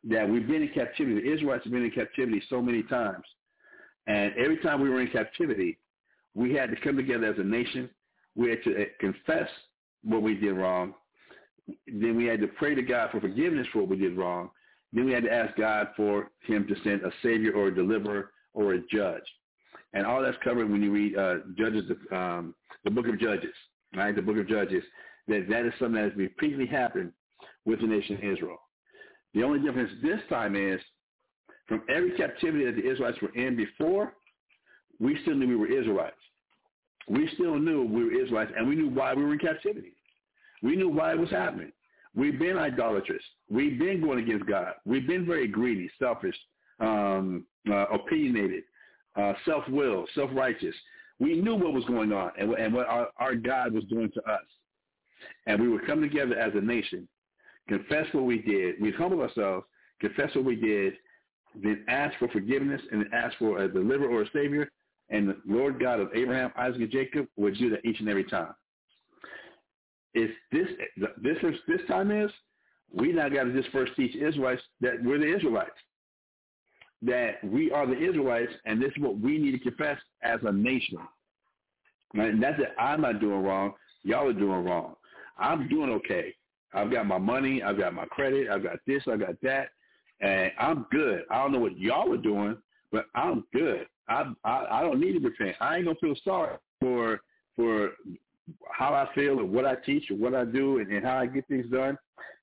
that we've been in captivity. The Israelites have been in captivity so many times and every time we were in captivity, we had to come together as a nation. We had to uh, confess what we did wrong. Then we had to pray to God for forgiveness for what we did wrong. Then we had to ask God for him to send a savior or a deliverer or a judge. And all that's covered when you read uh, Judges, um, the book of Judges, right? The book of Judges, that that is something that has repeatedly happened with the nation of Israel. The only difference this time is from every captivity that the Israelites were in before, we still knew we were Israelites. We still knew we were Israelites, and we knew why we were in captivity. We knew why it was happening. We've been idolatrous. We've been going against God. We've been very greedy, selfish, um, uh, opinionated, uh, self-willed, self-righteous. We knew what was going on and, and what our, our God was doing to us. And we would come together as a nation, confess what we did. We'd humble ourselves, confess what we did, then ask for forgiveness and ask for a deliverer or a savior, and the Lord God of Abraham, Isaac, and Jacob would do that each and every time. If this this is this time is we now got to just first teach Israelites that we're the Israelites, that we are the Israelites, and this is what we need to confess as a nation. And that's. I'm not doing wrong. Y'all are doing wrong. I'm doing okay. I've got my money. I've got my credit. I've got this. I've got that, and I'm good. I don't know what y'all are doing, but I'm good. I I, I don't need to be repent. I ain't gonna feel sorry for for how I feel and what I teach or what I do and, and how I get things done.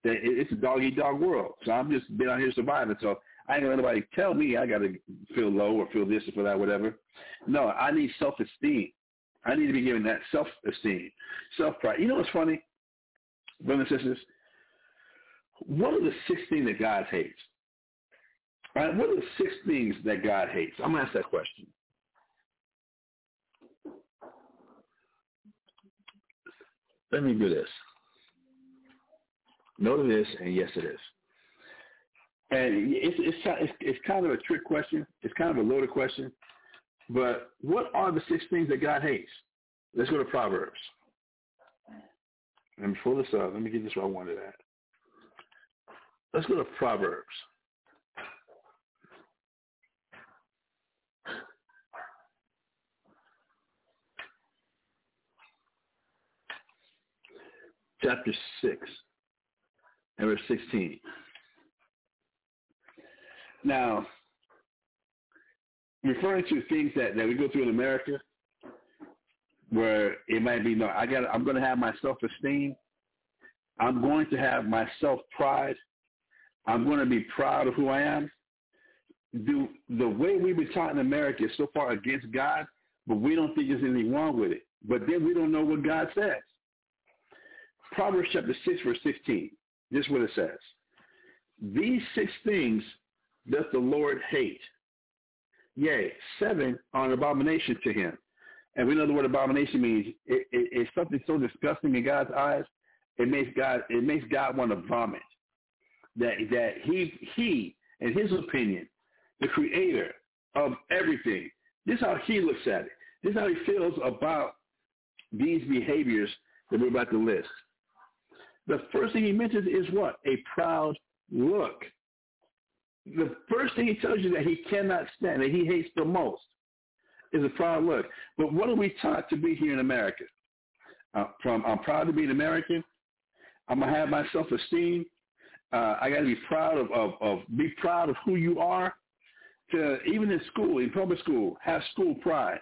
That it, it's a dog eat dog world. So I'm just been out here surviving. So I ain't gonna let nobody tell me I gotta feel low or feel this or feel that, whatever. No, I need self esteem. I need to be given that self esteem, self pride. You know what's funny, brothers and sisters? What are the six things that God hates? What are the six things that God hates? I'm gonna ask that question. Let me do this. No to this, and yes it is. And it's, it's it's kind of a trick question. It's kind of a loaded question. But what are the six things that God hates? Let's go to Proverbs. And before this up, let me get this where I wanted at. Let's go to Proverbs. Chapter 6 and verse 16. Now, referring to things that, that we go through in America, where it might be no, I got, I'm going to have my self-esteem. I'm going to have my self-pride. I'm going to be proud of who I am. Do the way we've been taught in America is so far against God, but we don't think there's anything wrong with it. But then we don't know what God says. Proverbs chapter 6, verse 16. This is what it says. These six things doth the Lord hate. Yea, seven are an abomination to him. And we know the word abomination means it, it, it's something so disgusting in God's eyes, it makes God it makes God want to vomit. That that he he, in his opinion, the creator of everything, this is how he looks at it. This is how he feels about these behaviors that we're about to list. The first thing he mentions is what? A proud look. The first thing he tells you that he cannot stand, that he hates the most, is a proud look. But what are we taught to be here in America? Uh, from I'm proud to be an American. I'm gonna have my self-esteem. Uh, I got to be proud of, of, of be proud of who you are. To even in school, in public school, have school pride.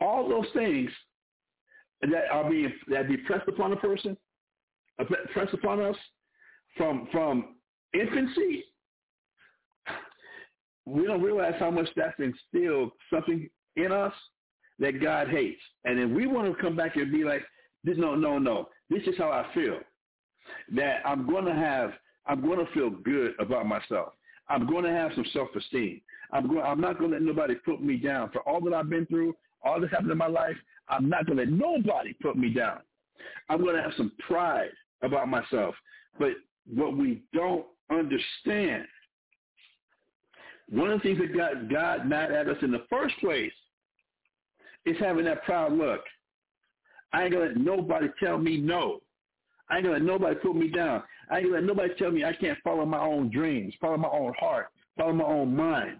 All those things that are being that be pressed upon a person, pressed upon us from from infancy, we don't realize how much that's instilled something in us that God hates. And then we want to come back and be like, no, no, no. This is how I feel. That I'm going to have, I'm going to feel good about myself. I'm going to have some self-esteem. I'm going, I'm not going to let nobody put me down for all that I've been through, all this happened in my life. I'm not going to let nobody put me down. I'm going to have some pride about myself. But what we don't understand, one of the things that got God mad at us in the first place is having that proud look. I ain't going to let nobody tell me no. I ain't going to let nobody put me down. I ain't going to let nobody tell me I can't follow my own dreams, follow my own heart, follow my own mind.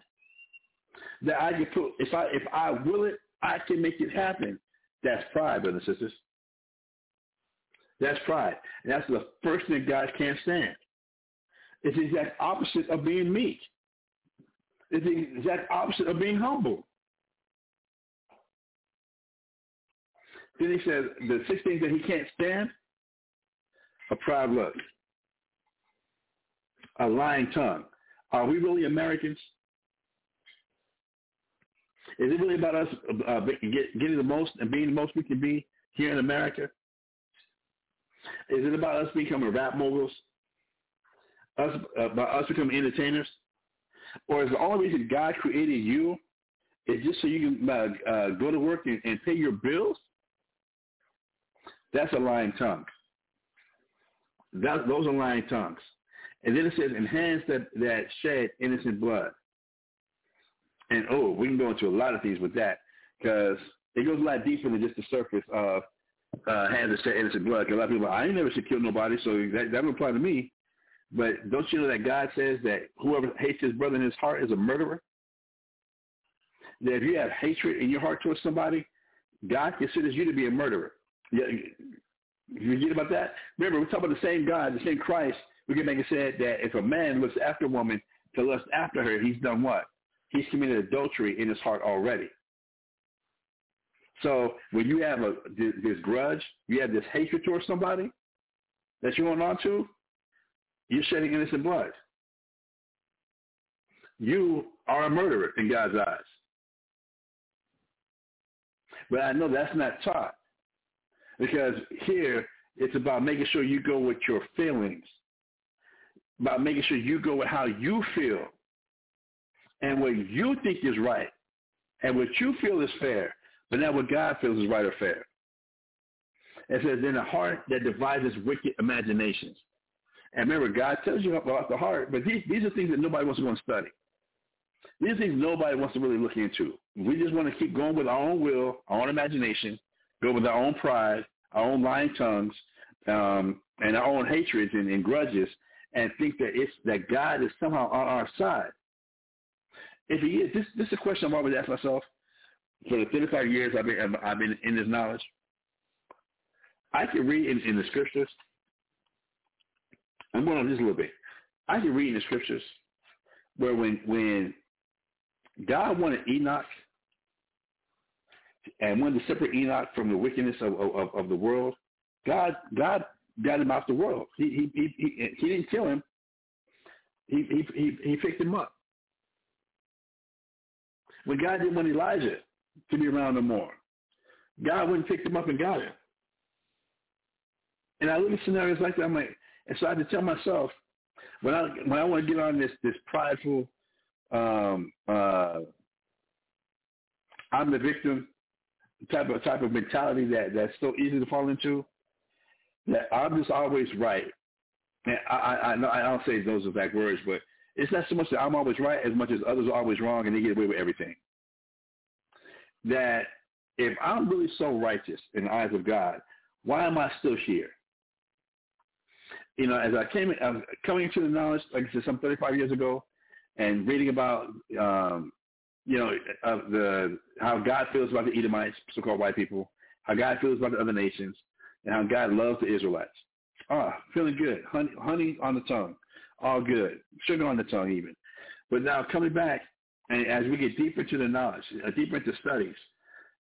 That I can put, if I, if I will it, I can make it happen. That's pride, brothers and sisters. That's pride. And that's the first thing God can't stand. It's the exact opposite of being meek. It's the exact opposite of being humble. Then he says the six things that he can't stand, a proud look, a lying tongue. Are we really Americans? Is it really about us uh, get, getting the most and being the most we can be here in America? Is it about us becoming rap moguls? Us, uh, about us becoming entertainers? Or is the only reason God created you is just so you can uh, uh, go to work and, and pay your bills? That's a lying tongue. That, those are lying tongues. And then it says, in hands that, that shed innocent blood. And oh, we can go into a lot of things with that because it goes a lot deeper than just the surface of uh, that shed innocent blood. 'Cause a lot of people, I ain't never should kill nobody, so that that don't apply to me. But don't you know that God says that whoever hates his brother in his heart is a murderer? That if you have hatred in your heart towards somebody, God considers you to be a murderer. Yeah, you get about that? Remember, we're talking about the same God, the same Christ. We can make it said that if a man looks after a woman to lust after her, he's done what? He's committed adultery in his heart already. So when you have a this, grudge, you have this hatred towards somebody that you're on to, you're shedding innocent blood. You are a murderer in God's eyes. But I know that's not taught because here it's about making sure you go with your feelings, about making sure you go with how you feel and what you think is right and what you feel is fair, but not what God feels is right or fair. It says, in a heart that devises wicked imaginations. And remember, God tells you about the heart, but these, these are things that nobody wants to go and study. These are things nobody wants to really look into. We just want to keep going with our own will, our own imagination, go with our own pride, our own lying tongues, um, and our own hatreds and, and grudges, and think that it's that God is somehow on our side. If he is, this, this is a question I've always asked myself for the 35 years I've been, I've been in this knowledge. I can read in, in the scriptures. I'm going on just a little bit. I can read in the scriptures where when when God wanted Enoch and wanted to separate Enoch from the wickedness of, of, of the world, God God got him out the world. He he he, he didn't kill him. He, he he he picked him up. When God didn't want Elijah to be around no more, God went and picked him up and got him. And I look at scenarios like that, I'm like, and so I had to tell myself, when I when I want to get on this this prideful, um, uh, I'm the victim type of type of mentality that that's so easy to fall into, that I'm just always right. And I I, I know I don't say those exact words, but it's not so much that I'm always right as much as others are always wrong and they get away with everything. That if I'm really so righteous in the eyes of God, why am I still here? You know, as I came, I was coming into the knowledge, like I said, some 35 years ago, and reading about, um, you know, of the how God feels about the Edomites, so-called white people, how God feels about the other nations, and how God loves the Israelites. Ah, feeling good, honey, honey on the tongue, all good, sugar on the tongue even. But now coming back, and as we get deeper into the knowledge, uh, deeper into studies,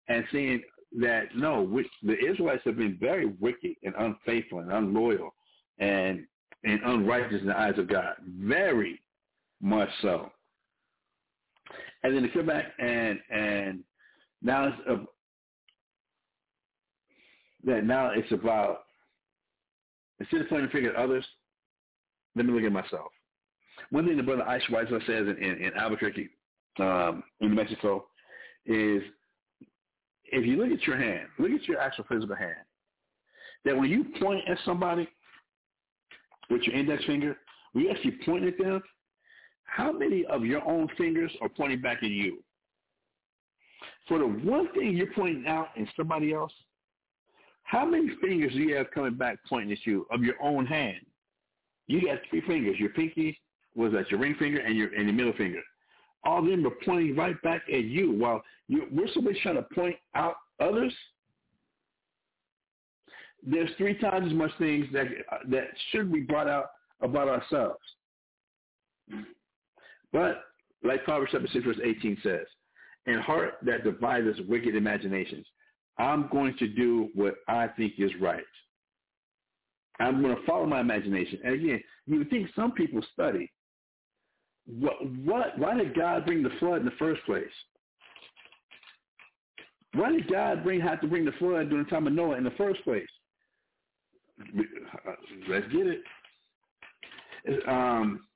and seeing that no, the Israelites have been very wicked and unfaithful and unloyal and and unrighteous in the eyes of God, very much so. And then to come back and and now it's a, that now it's about instead of pointing the finger at others, let me look at myself. One thing the brother Ice Weiser says in, in, in Albuquerque, um, in New Mexico, is if you look at your hand, look at your actual physical hand, that when you point at somebody with your index finger, when you actually point at them, how many of your own fingers are pointing back at you? For the one thing you're pointing out in somebody else, how many fingers do you have coming back pointing at you of your own hand? You got three fingers. Your pinky, was that your ring finger, and your and your middle finger. All of them are pointing right back at you. While you, we're supposed trying to point out others, there's three times as much things that that should be brought out about ourselves. But like Proverbs chapter six verse eighteen says, "In heart that devises wicked imaginations, I'm going to do what I think is right. I'm going to follow my imagination." And again, you would think some people study. What? What? Why did God bring the flood in the first place? Why did God bring have to bring the flood during the time of Noah in the first place? Let's get it. Um,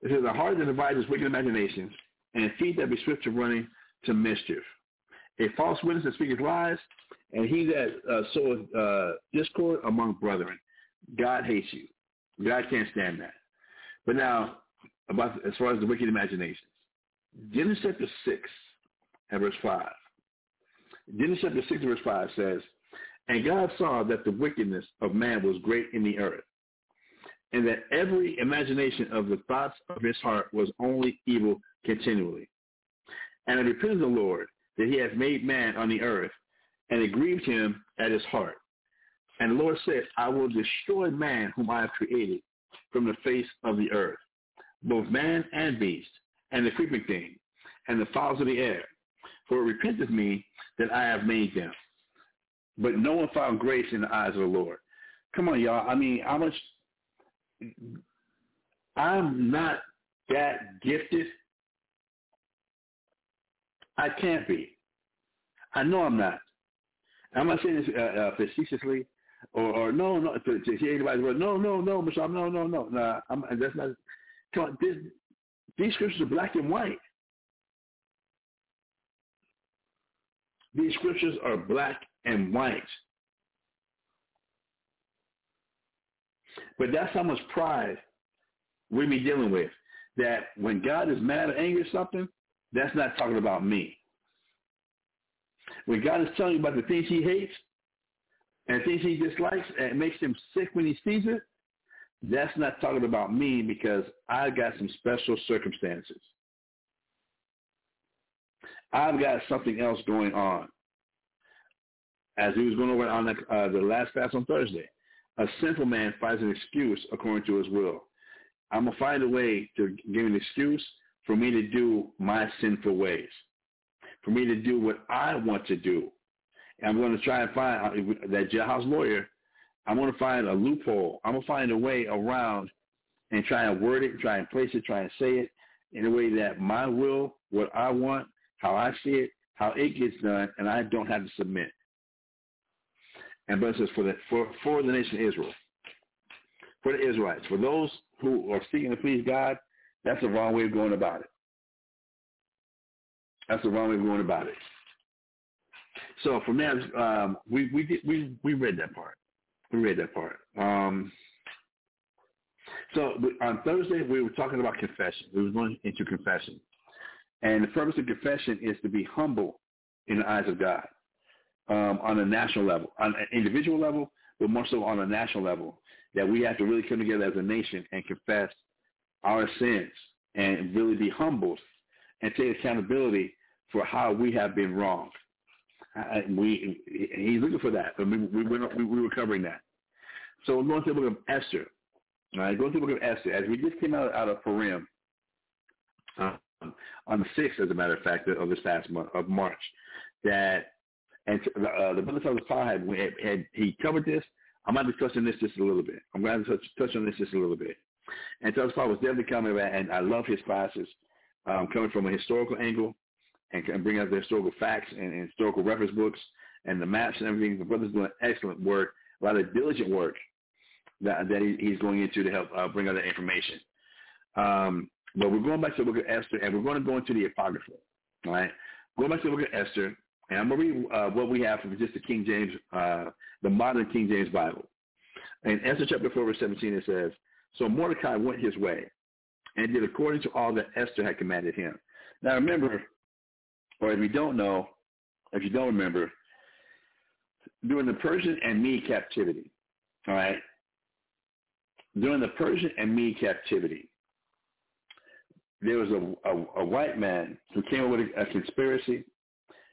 it says, the heart that devises wicked imaginations, and feet that be swift to running to mischief. A false witness that speaketh lies, and he that uh, soweth uh, discord among brethren. God hates you. God can't stand that. But now, about as far as the wicked imaginations, Genesis chapter six and verse five. Genesis chapter six and verse five says, And God saw that the wickedness of man was great in the earth, and that every imagination of the thoughts of his heart was only evil continually. And it repented the Lord that he hath made man on the earth, and it grieved him at his heart. And the Lord said, I will destroy man whom I have created from the face of the earth, both man and beast, and the creeping thing, and the fowls of the air. For it repenteth me that I have made them. But no one found grace in the eyes of the Lord. Come on, y'all. I mean, how much I'm not that gifted. I can't be. I know I'm not. I'm not saying this uh, uh, facetiously or, or no, no, to, to hear anybody's word. No, no, no, Michelle, no, no, no. Nah, I'm, that's not. Come on, this, these scriptures are black and white. These scriptures are black and white. But that's how much pride we be dealing with. That when God is mad or angry or something, that's not talking about me. When God is telling you about the things he hates and things he dislikes and it makes him sick when he sees it, that's not talking about me because I've got some special circumstances. I've got something else going on. As he was going over on the, uh, the last class on Thursday, a sinful man finds an excuse according to his will. I'm going to find a way to give an excuse for me to do my sinful ways, for me to do what I want to do. And I'm going to try and find uh, that jailhouse lawyer. I'm going to find a loophole. I'm going to find a way around and try and word it, try and place it, try and say it in a way that my will, what I want, how I see it, how it gets done, and I don't have to submit. And but it says for the for, for the nation of Israel, for the Israelites, for those who are seeking to please God, that's the wrong way of going about it. That's the wrong way of going about it. So from there, um, we we did, we we read that part. We read that part. Um, so on Thursday we were talking about confession. We were going into confession, and the purpose of confession is to be humble in the eyes of God um, on a national level, on an individual level, but more so on a national level, that we have to really come together as a nation and confess our sins and really be humble and take accountability for how we have been wrong. Uh, we he's looking for that. We, we, we were covering that. So going to the book of Esther. All right, going to the book of Esther. As we just came out, out of Purim, uh, on the 6th, as a matter of fact, of this past month of March, that and uh, the brother Father Paul had, had, had he covered this. I'm going to be touching this just a little bit. I'm going to touch, touch on this just a little bit. And Father Paul was definitely coming back, and I love his classes um, coming from a historical angle and, bringing out the historical facts and, and historical reference books and the maps and everything. The brother's doing excellent work, a lot of diligent work that, that he, he's going into to help uh, bring out that information. Um, but we're going back to the book of Esther, and we're going to go into the Apocrypha. All right? Going back to the book of Esther, and I'm going to read uh, what we have from just the King James, uh, the modern King James Bible. In Esther chapter 4, verse 17, it says, So Mordecai went his way and did according to all that Esther had commanded him. Now remember, or if you don't know, if you don't remember, during the Persian and Mede captivity, all right, during the Persian and Mede captivity, there was a, a, a white man who came up with a, a conspiracy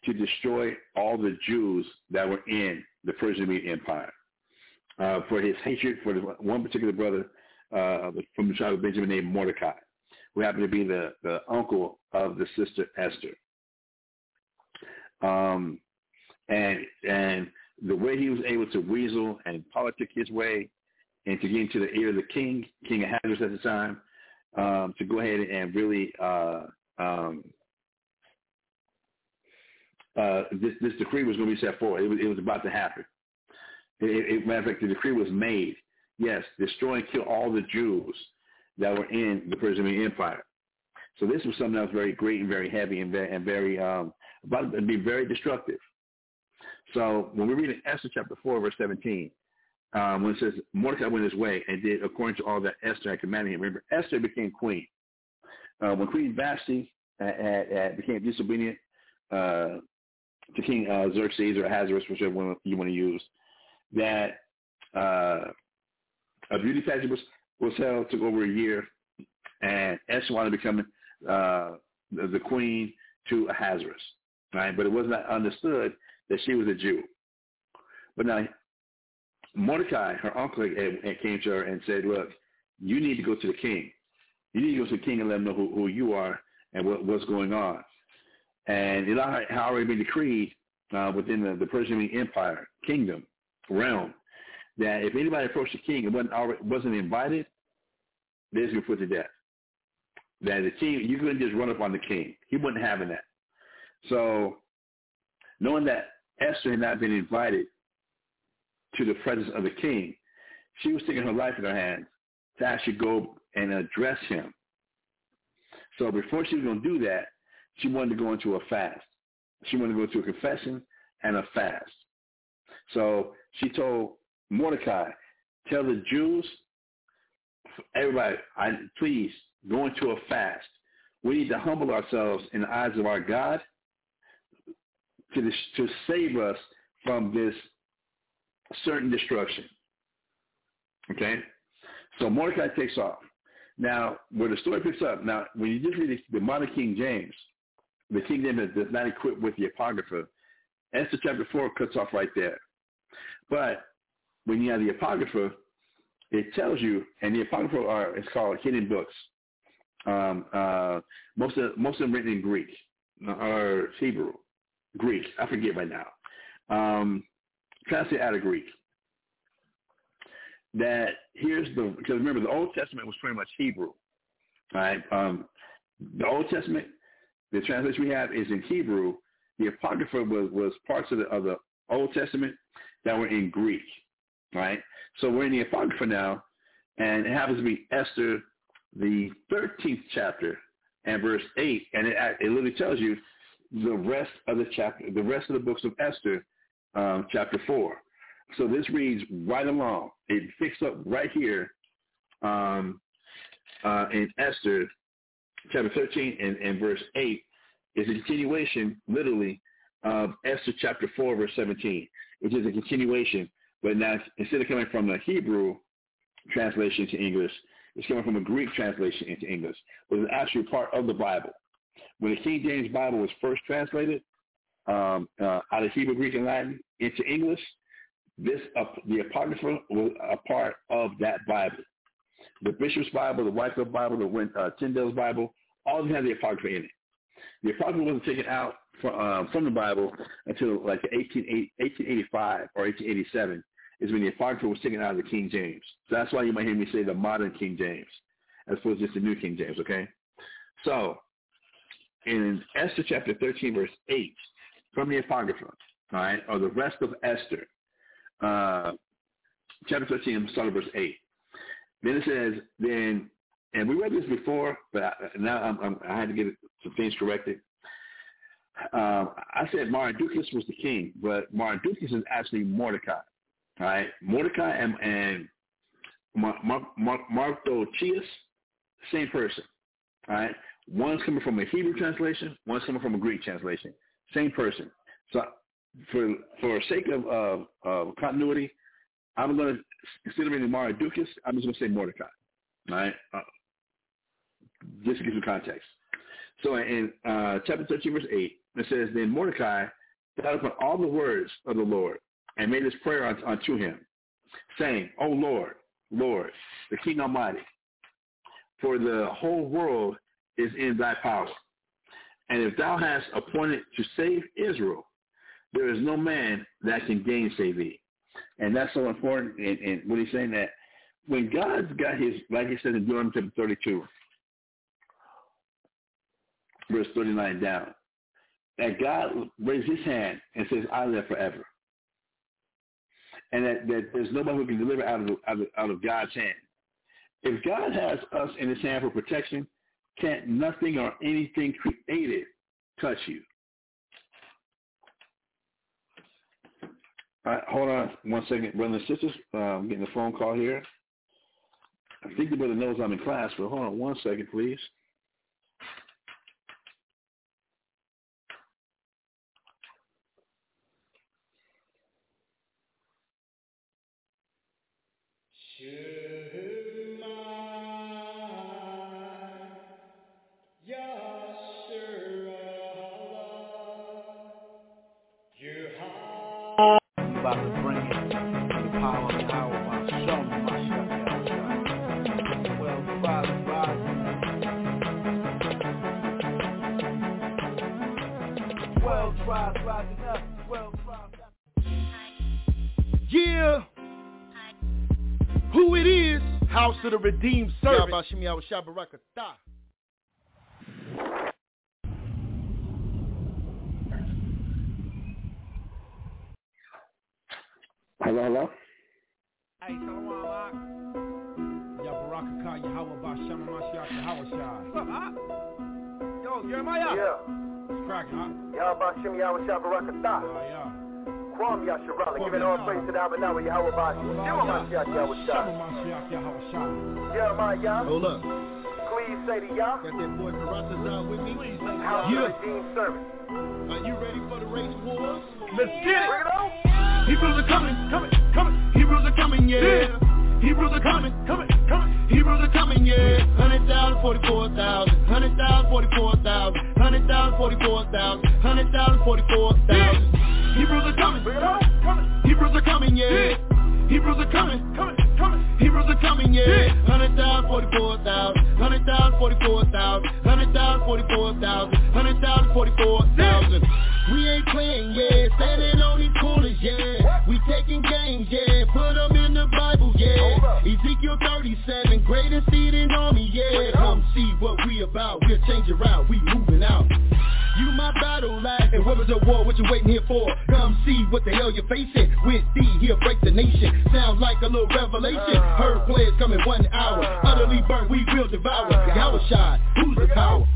to destroy all the Jews that were in the Persian Mede Empire. Uh, for his hatred for the, one particular brother uh, from the tribe of Benjamin named Mordecai, who happened to be the, the uncle of the sister Esther. Um, and and the way he was able to weasel and politic his way and to get into the ear of the king, King Ahasuerus at the time, um, to go ahead and really uh, um, uh, this, this decree was going to be set forward. It was, it was about to happen. It, it, matter of fact, the decree was made. Yes, destroy and kill all the Jews that were in the Persian Empire. So this was something that was very great and very heavy and very, and very um, about to be very destructive. So when we read in Esther chapter 4, verse 17, um, when it says Mordecai went his way and did according to all that Esther had commanded him. Remember, Esther became queen. Uh, when Queen Vashti had, had, became disobedient uh, to King uh, Xerxes or Ahasuerus, whichever one you want to use, that uh, a beauty pageant was, was held, took over a year, and Esther wanted to become uh, the, the queen to Ahasuerus, right? But it was not understood that she was a Jew. But now Mordecai, her uncle, came to her and said, look, you need to go to the king. You need to go to the king and let him know who, who you are and what, what's going on. And it had already been decreed uh, within the, the Persian Empire, kingdom, realm, that if anybody approached the king and wasn't, already, wasn't invited, they was going to put to death. That the king, you couldn't just run up on the king. He wasn't having that. So knowing that Esther had not been invited to the presence of the king, she was taking her life in her hands to actually go and address him. So before she was going to do that, she wanted to go into a fast. She wanted to go into a confession and a fast. So she told Mordecai, tell the Jews, everybody, I, please go into a fast. We need to humble ourselves in the eyes of our God to, to save us from this certain destruction. Okay? So Mordecai takes off. Now, where the story picks up, now, when you just read the modern King James, the King James does not equip with the Apocrypha, Esther chapter 4 cuts off right there. But when you have the Apocrypha, it tells you, and the Apocrypha are, it's called hidden books. Um, uh, most of most of them written in Greek or Hebrew, Greek. I forget right now. Um, translate out of Greek. That here's the because remember the Old Testament was pretty much Hebrew, right? Um, the Old Testament, the translation we have is in Hebrew. The Apocrypha was, was parts of the, of the Old Testament that were in Greek, right? So we're in the Apocrypha now, and it happens to be Esther, the 13th chapter and verse 8, and it, it literally tells you the rest of the chapter, the rest of the books of Esther, um, chapter 4. So this reads right along. It picks up right here um, uh, in Esther, chapter 13 and, and verse 8 is a continuation, literally, of Esther chapter 4, verse 17, which is a continuation, but now instead of coming from the Hebrew translation to English, it's coming from a Greek translation into English, but it's actually part of the Bible. When the King James Bible was first translated um, uh, out of Hebrew, Greek, and Latin into English, this uh, the Apocrypha was a part of that Bible. The Bishop's Bible, the Wycliffe Bible, the uh, Tyndale's Bible, all of them had the Apocrypha in it. The Apocrypha wasn't taken out from, um, from the Bible until like 1885 or 1887 is when the Apocrypha was taken out of the King James. So that's why you might hear me say the modern King James as opposed to just the New King James, okay? So in Esther chapter 13, verse 8, from the Apocrypha, right, or the rest of Esther, uh, chapter 13, start of verse 8. Then it says, then, and we read this before, but I, now I'm, I'm, i had to get some things corrected. Um, I said Mardukas was the king, but Mardukas is actually Mordecai. All right, Mordecai and, and Mar- Mar- Mar- same person. All right, one's coming from a Hebrew translation, one's coming from a Greek translation. Same person. So for for sake of continuity, I'm going to instead of Mardukas, I'm just going to say Mordecai. All right, uh, just to give some context. So in uh, chapter 13, verse 8, it says, Then Mordecai thought upon all the words of the Lord and made his prayer unto him, saying, O Lord, Lord, the King Almighty, for the whole world is in thy power. And if thou hast appointed to save Israel, there is no man that can gainsay thee. And that's so important. And, and what he's saying that when God's got his, like he said in Deuteronomy chapter 32, verse 39 down, that God raised his hand and says, I live forever. And that, that there's nobody who can deliver out of, out of, out of God's hand. If God has us in his hand for protection, can't nothing or anything created touch you. All right, hold on one second, brothers and sisters. Uh, I'm getting a phone call here. I think the brother knows I'm in class, but hold on one second, please. About to bring it. The power power show me my. Well. Well, rising up. Well. Yeah. Who it is? House of the Redeemed Servant. Hello, hello. Hey, Shalom, Mark. Yabarakaka, Yahweh, Bashama, Mashiach, Yahweh, Shai. What's up, Mark? Yo, Jeremiah. Yeah. What's cracking, huh? Yabashimi Awashabarakata. Oh, yeah. Kwam Yasharala. Kwam Giving all praise to the Abanawa Yahweh Bashi. Shema Mashiach Yahweh Shama, Shai. Mashiach, Yahweh, Shai. Jeremiah. Hold up. Please say to Yah. Got that boy Karatazar with me? House Yeah. of the Redeemed Servant. Are you ready for the race wars? Let's get it. Bring it. it on. Hebrews are coming, coming, coming. Hebrews are coming, yeah. Hebrews are coming, coming, coming. Hebrews are coming, yeah. Hundred thousand, forty-four thousand. Hundred thousand, forty-four thousand. Hundred thousand, forty-four thousand. Hundred thousand, forty-four thousand. Hebrews are coming, Bring it on. coming. Hebrews are coming, yeah. Hebrews are coming, coming, coming. Hebrews are coming, yeah. Hundred thousand, forty-four thousand. Hundred thousand, forty-four thousand. Hundred thousand, forty-four thousand. Hundred thousand, forty-four thousand. We ain't playing, yeah. Standing on these corners, yeah. We taking games, yeah. Put them in the Bible, yeah. Ezekiel 37, greatest seed in army, yeah. Come see what we about. We'll change it around. We moving out. Battle axe, and weapons of war, what you waiting here for? Come see what the hell you're facing. With thee, he'll break the nation. Sounds like a little revelation. Ah. Heard players coming one hour. Utterly burnt, we will devour. Yahweh shot, who's the power?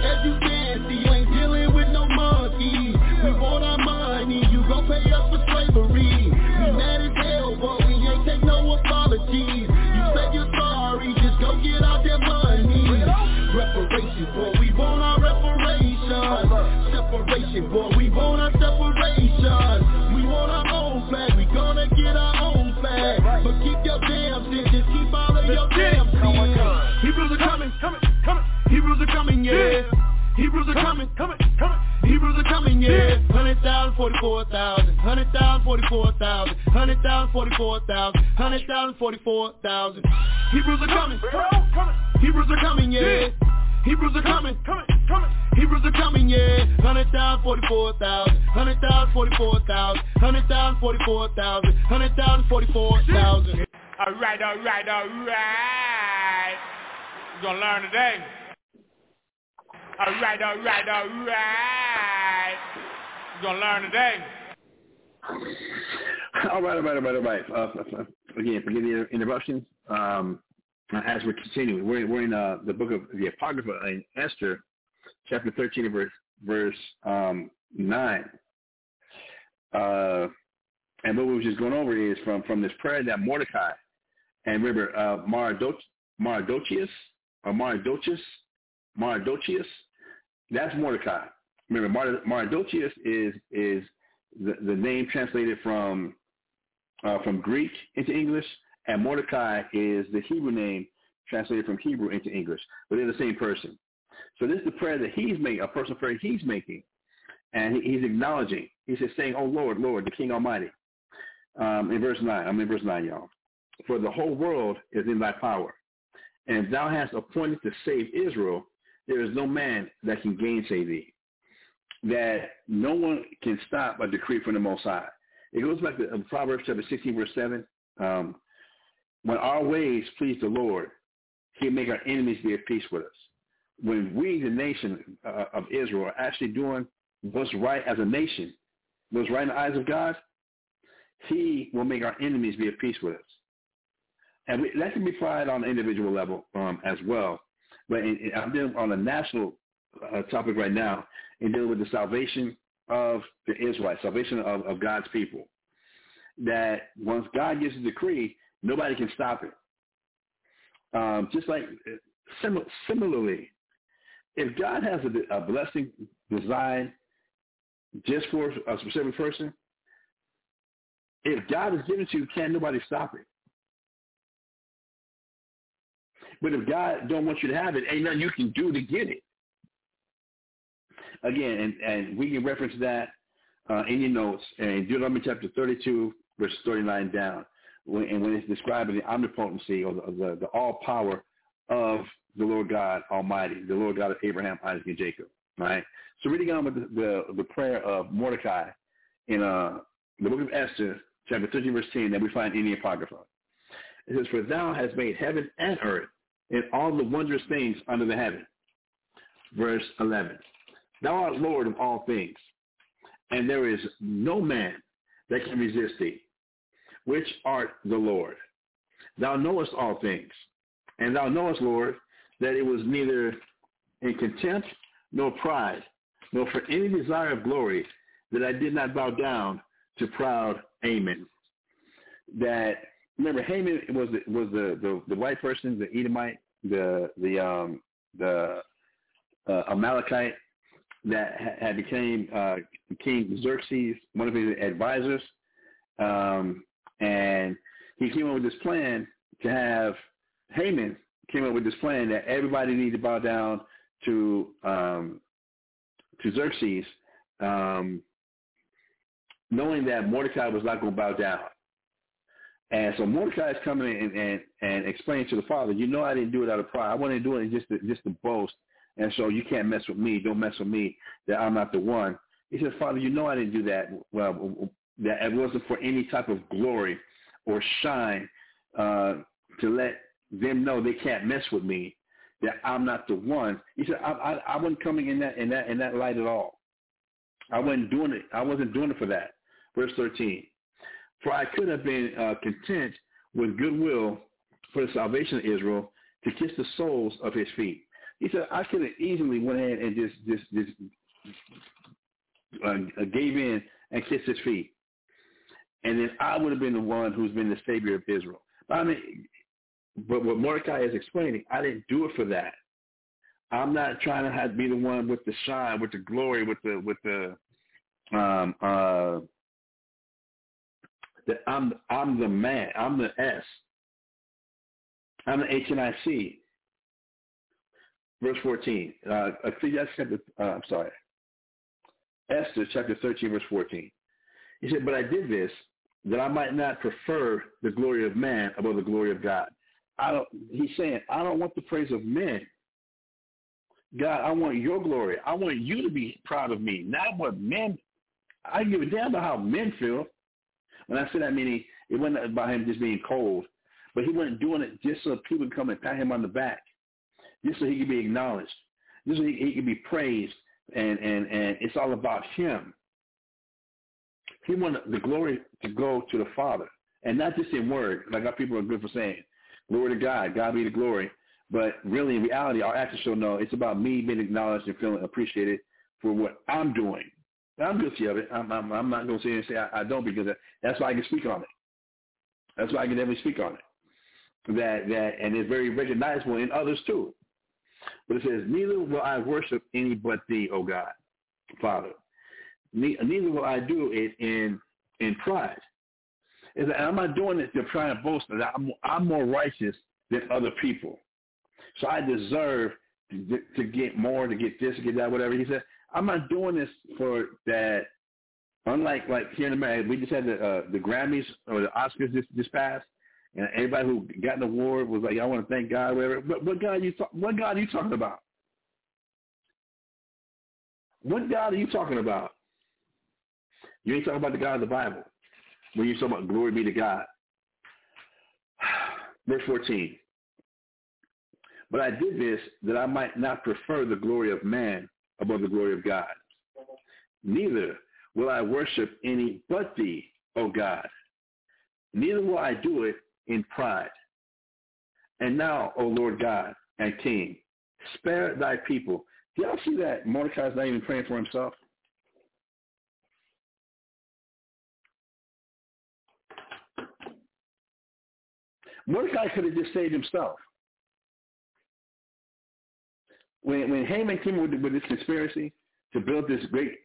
As you can see, you ain't dealing with no monkeys. We want our money, you gon' pay Hebrews are coming, yeah. Hebrews are coming, coming, coming. Hebrews are coming, yeah. Hundred thousand, forty-four thousand. Hundred thousand, forty-four thousand. Hundred thousand, forty-four thousand. Hundred thousand, forty-four thousand. Hebrews are coming. Hebrews are coming, yeah. Hebrews are coming, coming, coming. Hebrews are coming, yeah. Hundred thousand, forty-four thousand. Hundred thousand, forty-four thousand. Hundred thousand, forty-four thousand. Hundred thousand, forty-four thousand. All right, all right, all right. You're going to learn today. All right, all right, all right. You're going to learn today. All right, all right, all right, all right. Uh, again, forgive the interruptions. Um, as we're continuing, we're, we're in uh, the book of the Apocrypha in Esther, chapter 13, verse, verse um, 9. Uh, and what we were just going over is from, from this prayer that Mordecai, and remember, uh, or Mardochus, Mardochius, that's Mordecai. Remember, Mard- Mardochius is is the, the name translated from uh, from Greek into English, and Mordecai is the Hebrew name translated from Hebrew into English, but they're the same person. So this is the prayer that he's making, a personal prayer he's making, and he, he's acknowledging. He says, saying, "Oh Lord, Lord, the King Almighty." Um, in verse nine, I'm in verse nine, y'all. For the whole world is in thy power, and thou hast appointed to save Israel, there is no man that can gainsay thee. That no one can stop a decree from the Most High. It goes back to uh, Proverbs chapter 16, verse 7. Um, when our ways please the Lord, he'll make our enemies be at peace with us. When we, the nation uh, of Israel, are actually doing what's right as a nation, what's right in the eyes of God, he will make our enemies be at peace with us. And we, that can be applied on an individual level um, as well. But I'm dealing on a national uh, topic right now in dealing with the salvation of the Israelites, salvation of, of God's people. That once God gives a decree, nobody can stop it. Um, just like sim- similarly, if God has a, a blessing designed just for a specific person, if God has given to you, can nobody stop it? But if God don't want you to have it, ain't nothing you can do to get it. Again, and, and we can reference that uh, in your notes in Deuteronomy chapter 32, verse 39 down, when, and when it's describing the omnipotency or the, the, the all power of the Lord God Almighty, the Lord God of Abraham, Isaac, and Jacob. Right. So reading on with the, the, the prayer of Mordecai in uh, the book of Esther, chapter 13, verse 10, that we find in the Apocrypha. It says, For thou hast made heaven and earth and all the wondrous things under the heaven. Verse 11. Thou art Lord of all things, and there is no man that can resist thee, which art the Lord. Thou knowest all things, and thou knowest, Lord, that it was neither in contempt nor pride, nor for any desire of glory that I did not bow down to proud Haman. That remember Haman was the, was the, the the white person, the Edomite, the the um the uh, Amalekite that had became uh, King Xerxes, one of his advisors, um, and he came up with this plan to have Haman came up with this plan that everybody needed to bow down to um, to Xerxes, um, knowing that Mordecai was not going to bow down. And so Mordecai is coming in and, and, and explaining to the father, you know I didn't do it out of pride. I wanted to do it just to, just to boast. And so you can't mess with me. Don't mess with me that I'm not the one. He says, Father, you know I didn't do that. Well, that it wasn't for any type of glory or shine uh, to let them know they can't mess with me, that I'm not the one. He said, I, I, I wasn't coming in that in that in that light at all. I wasn't doing it. I wasn't doing it for that. Verse 13. For I could have been uh, content with goodwill for the salvation of Israel to kiss the soles of his feet. He said, I could have easily went ahead and just just just uh, gave in and kissed his feet, and then I would have been the one who's been the savior of Israel. But I mean, but what Mordecai is explaining, I didn't do it for that. I'm not trying to have, be the one with the shine, with the glory, with the with the um uh that I'm I'm the man, I'm the S. I'm the H and I C. Verse 14. Uh, Ecclesiastes chapter, uh, I'm sorry. Esther chapter 13, verse 14. He said, but I did this that I might not prefer the glory of man above the glory of God. I don't, he's saying, I don't want the praise of men. God, I want your glory. I want you to be proud of me, not what men. I give a damn about how men feel. When I say that, meaning it wasn't about him just being cold, but he wasn't doing it just so people could come and pat him on the back, just so he could be acknowledged, just so he, he could be praised, and and and it's all about him. He wanted the glory to go to the Father, and not just in word, like our people are good for saying. Glory to God. God be the glory. But really, in reality, our actions show no. It's about me being acknowledged and feeling appreciated for what I'm doing. I'm guilty of it. I'm, I'm, I'm not going to say and say I, I don't because that's why I can speak on it. That's why I can definitely speak on it. That that and it's very recognizable in others too. But it says, neither will I worship any but thee, O God, Father. Neither will I do it in in pride. Is that I'm not doing it to try to boast that I'm, I'm more righteous than other people. So I deserve to, to get more, to get this, to get that, whatever. He said, I'm not doing this for that. Unlike like here in America, we just had the uh, the Grammys or the Oscars this this past, and everybody who got an award was like, "I want to thank God." Whatever. But what God are you talk, what God are you talking about? What God are you talking about? You ain't talking about the God of the Bible when you talk about glory be to God. (sighs) Verse 14. But I did this that I might not prefer the glory of man above the glory of God. Neither will I worship any but thee, O God. Neither will I do it in pride. And now, O Lord God and King, spare thy people. Do y'all see that Mordecai's not even praying for himself? Mordecai could have just saved himself. When when Haman came with, with this conspiracy to build this great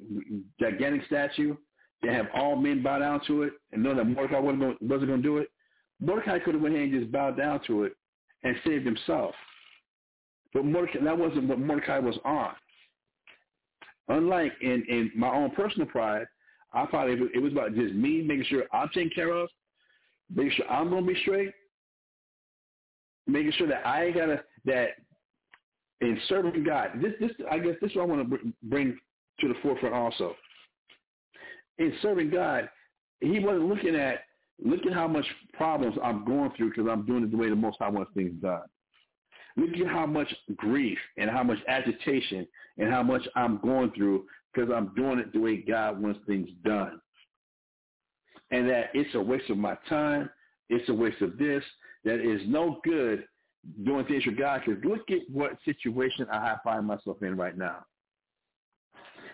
gigantic statue, to have all men bow down to it and know that Mordecai wasn't going, wasn't going to do it, Mordecai could have went ahead and just bowed down to it and saved himself. But Mordecai, that wasn't what Mordecai was on. Unlike in, in my own personal pride, I probably if it was about just me making sure I'm taken care of, making sure I'm gonna be straight, making sure that I gotta that in serving God. This this I guess this is what I want to bring to the forefront also. In serving God, he wasn't looking at look at how much problems I'm going through because I'm doing it the way the Most High wants things done. Look at how much grief and how much agitation and how much I'm going through because I'm doing it the way God wants things done. And that it's a waste of my time. It's a waste of this. That is no good doing things for God because look at what situation I find myself in right now.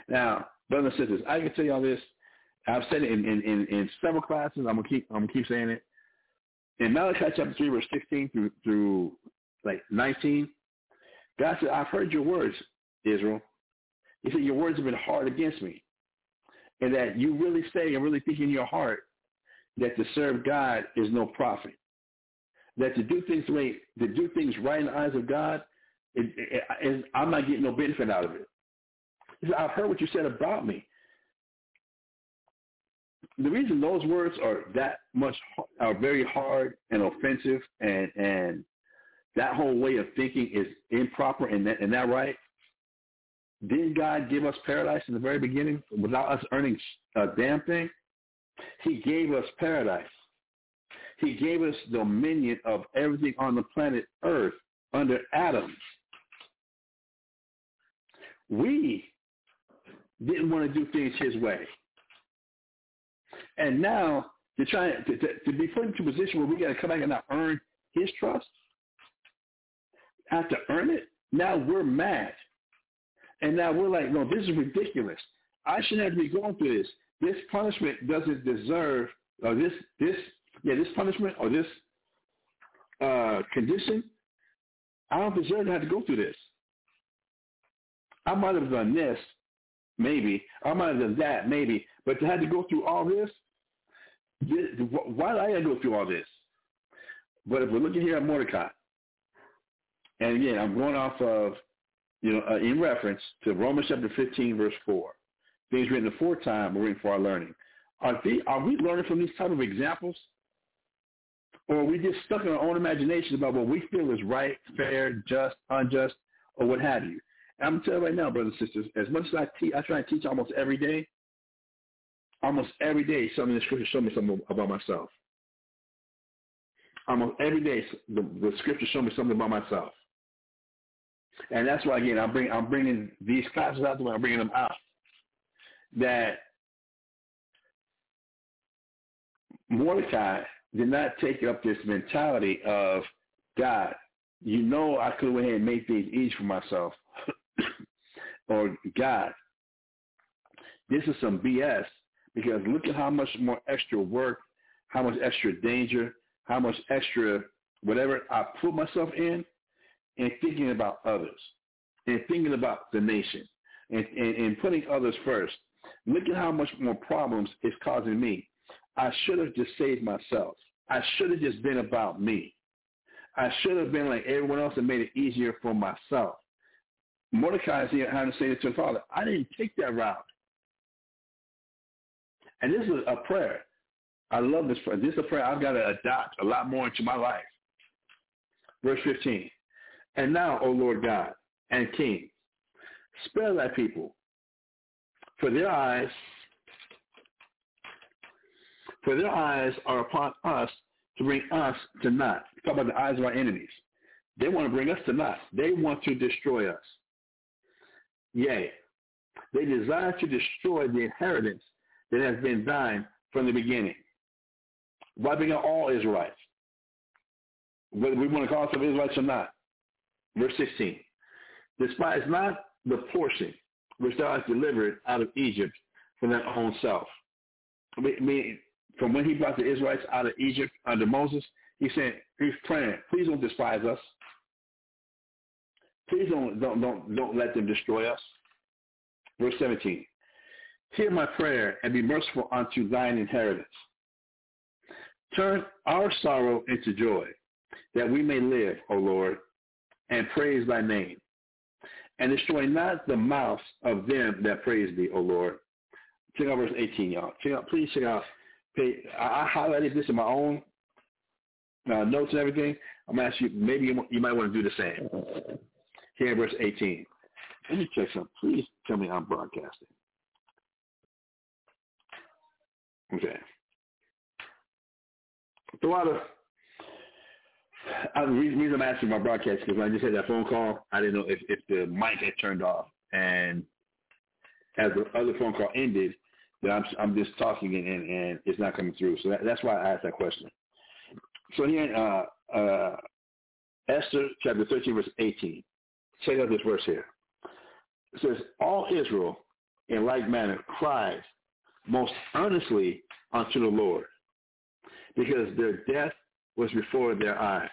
Now, brothers and sisters, I can tell y'all this. I've said it in, in, in, in several classes. I'm gonna keep I'm gonna keep saying it. In Malachi chapter three, verse sixteen through through like nineteen, God said, I've heard your words, Israel. He said, Your words have been hard against me. And that you really say and really think in your heart that to serve God is no profit. That to do things way to do things right in the eyes of God, it, it, it, I'm not getting no benefit out of it. He said, I've heard what you said about me. The reason those words are that much are very hard and offensive and and that whole way of thinking is improper and that, and that right didn't God give us paradise in the very beginning without us earning a damn thing? He gave us paradise. He gave us dominion of everything on the planet Earth under Adam. We didn't want to do things his way. And now to try to, to, to be put into a position where we got to come back and not earn his trust, have to earn it, now we're mad. And now we're like, no, this is ridiculous. I shouldn't have to be going through this. This punishment doesn't deserve, or this, this, yeah, this punishment or this uh, condition, I don't deserve to have to go through this. I might have done this, maybe. I might have done that, maybe. But to have to go through all this, this why did I go through all this? But if we're looking here at Mordecai, and again, I'm going off of you know, uh, in reference to Romans chapter 15, verse 4. Things written the fourth time are written for our learning. Are, they, are we learning from these type of examples? Or we just stuck in our own imagination about what we feel is right, fair, just, unjust, or what have you? And I'm tell you right now, brothers and sisters, as much as I, te- I try to teach almost every day, almost every day something in the scripture show me something about myself. Almost every day the, the scripture show me something about myself. And that's why again I'm bring I'm bringing these classes out I'm bringing them out. That Mordecai did not take up this mentality of God. You know I could went ahead and make things easy for myself, (clears throat) or God. This is some BS because look at how much more extra work, how much extra danger, how much extra whatever I put myself in and thinking about others and thinking about the nation and, and, and putting others first. Look at how much more problems it's causing me. I should have just saved myself. I should have just been about me. I should have been like everyone else and made it easier for myself. Mordecai is here having to say it to his father. I didn't take that route. And this is a prayer. I love this prayer. This is a prayer I've got to adopt a lot more into my life. Verse 15. And now, O Lord God and King, spare thy people, for their eyes, for their eyes are upon us to bring us to naught. Talk about the eyes of our enemies. They want to bring us to naught. They want to destroy us. Yea, they desire to destroy the inheritance that has been thine from the beginning, wiping out all Israelites, whether we want to call some Israelites or not. Verse 16. Despise not the portion which thou hast delivered out of Egypt from thy own self. I mean, from when he brought the Israelites out of Egypt under Moses, he said, he's praying, please don't despise us. Please don't, don't, don't, don't let them destroy us. Verse 17. Hear my prayer and be merciful unto thine inheritance. Turn our sorrow into joy, that we may live, O Lord, and praise thy name. And destroy not the mouths of them that praise thee, O Lord, Check out verse 18, y'all. Check out, please check out. Pay, I, I highlighted this in my own uh, notes and everything. I'm gonna ask you. Maybe you, you might want to do the same. Here in verse 18. Let me check something. Please tell me I'm broadcasting. Okay. Throughout a I, the reason I'm asking my broadcast because when I just had that phone call, I didn't know if, if the mic had turned off. And as the other phone call ended, that I'm I'm just talking and, and, and it's not coming through. So that, that's why I asked that question. So here in uh, uh, Esther chapter 13 verse 18, check out this verse here. It says, all Israel in like manner cries most earnestly unto the Lord because their death was before their eyes.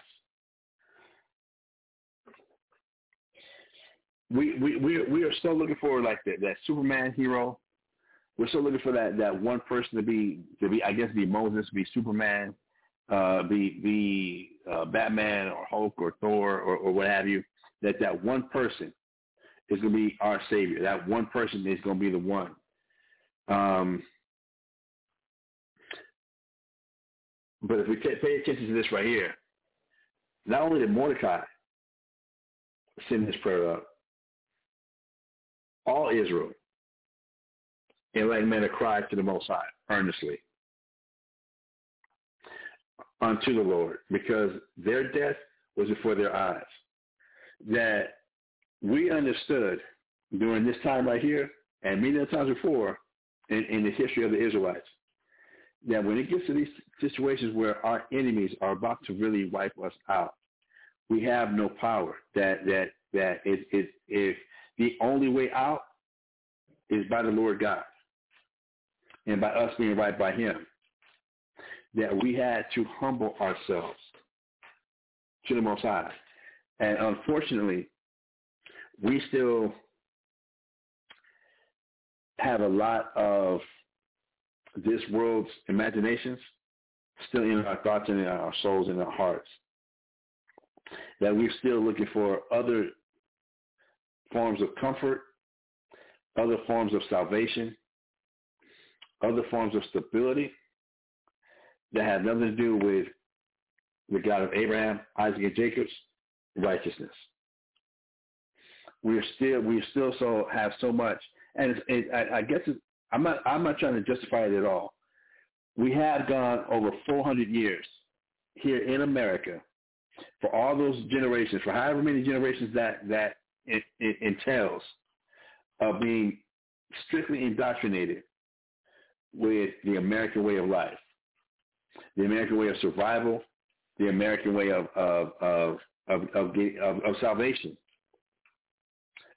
We we we we are still looking for like that, that Superman hero. We're still looking for that that one person to be to be I guess be Moses, be Superman, uh, be be uh, Batman or Hulk or Thor or, or what have you. That that one person is going to be our savior. That one person is going to be the one. Um, but if we t- pay attention to this right here, not only did Mordecai send his prayer up, all Israel in like manner cry to the Most High earnestly unto the Lord because their death was before their eyes. That we understood during this time right here and many other times before in, in the history of the Israelites that when it gets to these situations where our enemies are about to really wipe us out, we have no power. That that that it, it, if the only way out is by the Lord God and by us being right by Him, that we had to humble ourselves to the Most High. And unfortunately, we still have a lot of this world's imaginations still in our thoughts and in our souls and our hearts. That we're still looking for other forms of comfort, other forms of salvation, other forms of stability that have nothing to do with the God of Abraham, Isaac, and Jacob's righteousness. We're still we still so have so much, and it, I, I guess I'm not I'm not trying to justify it at all. We have gone over 400 years here in America for all those generations, for however many generations that that it, it entails of being strictly indoctrinated with the American way of life, the American way of survival, the American way of of of of, of, of, of salvation.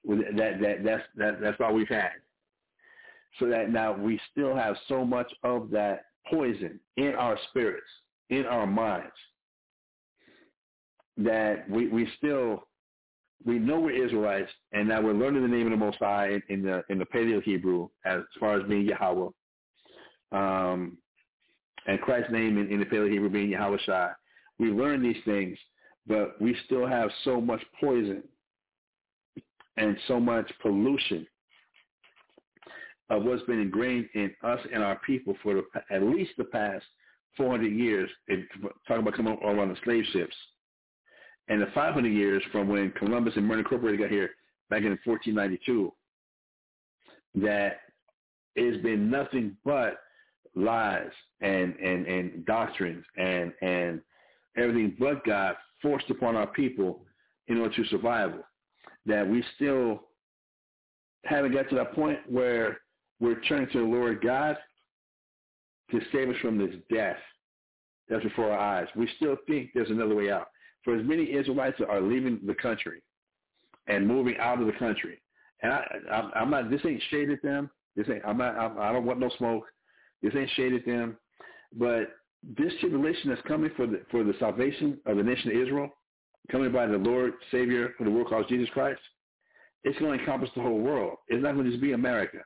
That that that's that, that's all we've had so that now we still have so much of that poison in our spirits, in our minds, that we, we still we know we're Israelites, and now we're learning the name of the Most High in, the in the Paleo Hebrew as far as being Yahweh, um, and Christ's name in, in the Paleo Hebrew being Yahweh Shai. We learn these things, but we still have so much poison and so much pollution of what's been ingrained in us and our people for the, at least the past 400 years, talking about coming all on the slave ships, and the 500 years from when Columbus and Murray Incorporated got here back in 1492, that it's been nothing but lies and, and, and doctrines and, and everything but God forced upon our people in order to survive. That we still haven't got to that point where we're turning to the Lord God to save us from this death that's before our eyes. We still think there's another way out. For as many Israelites are leaving the country and moving out of the country, and I, I, I'm not. This ain't shaded them. This ain't. I'm not. I'm, I don't want no smoke. This them. But this tribulation that's coming for the for the salvation of the nation of Israel, coming by the Lord Savior of the world called Jesus Christ, it's going to encompass the whole world. It's not going to just be America.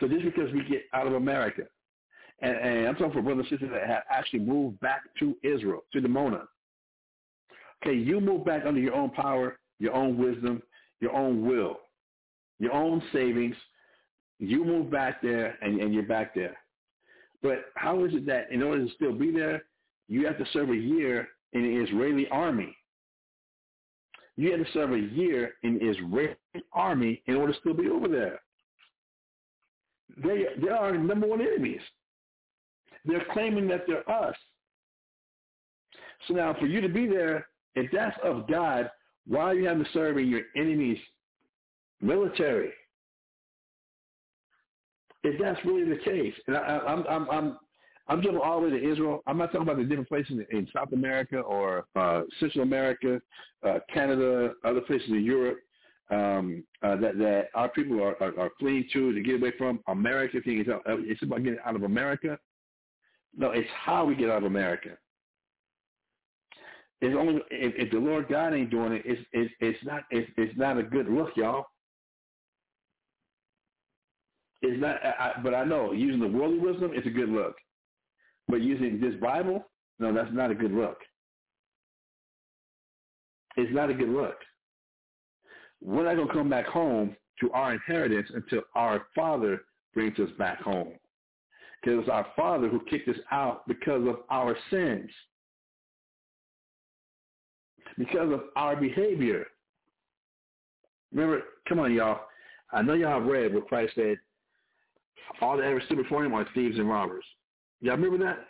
So just because we get out of America, and, and I'm talking for brothers and sisters that have actually moved back to Israel, to the Mona. Okay, you move back under your own power, your own wisdom, your own will, your own savings, You move back there and, and you're back there. But how is it that in order to still be there, you have to serve a year in the Israeli army? You have to serve a year in the Israeli army in order to still be over there. They, they are number one enemies. They're claiming that they're us. So now for you to be there, if that's of God, why are you having to serve in your enemy's military? If that's really the case, and I, I'm I'm I'm I'm jumping all the way to Israel. I'm not talking about the different places in South America or uh, Central America, uh, Canada, other places in Europe um, uh, that that our people are, are, are fleeing to to get away from. America, thing is, it's about getting out of America. No, it's how we get out of America. It's only if, if the Lord God ain't doing it, it's it's it's not it's it's not a good look, y'all. It's not, I, but I know using the worldly wisdom, it's a good look. But using this Bible, no, that's not a good look. It's not a good look. We're not going to come back home to our inheritance until our Father brings us back home. Because it's our Father who kicked us out because of our sins because of our behavior. Remember, come on, y'all. I know y'all have read what Christ said, all that ever stood before him are thieves and robbers. Y'all remember that?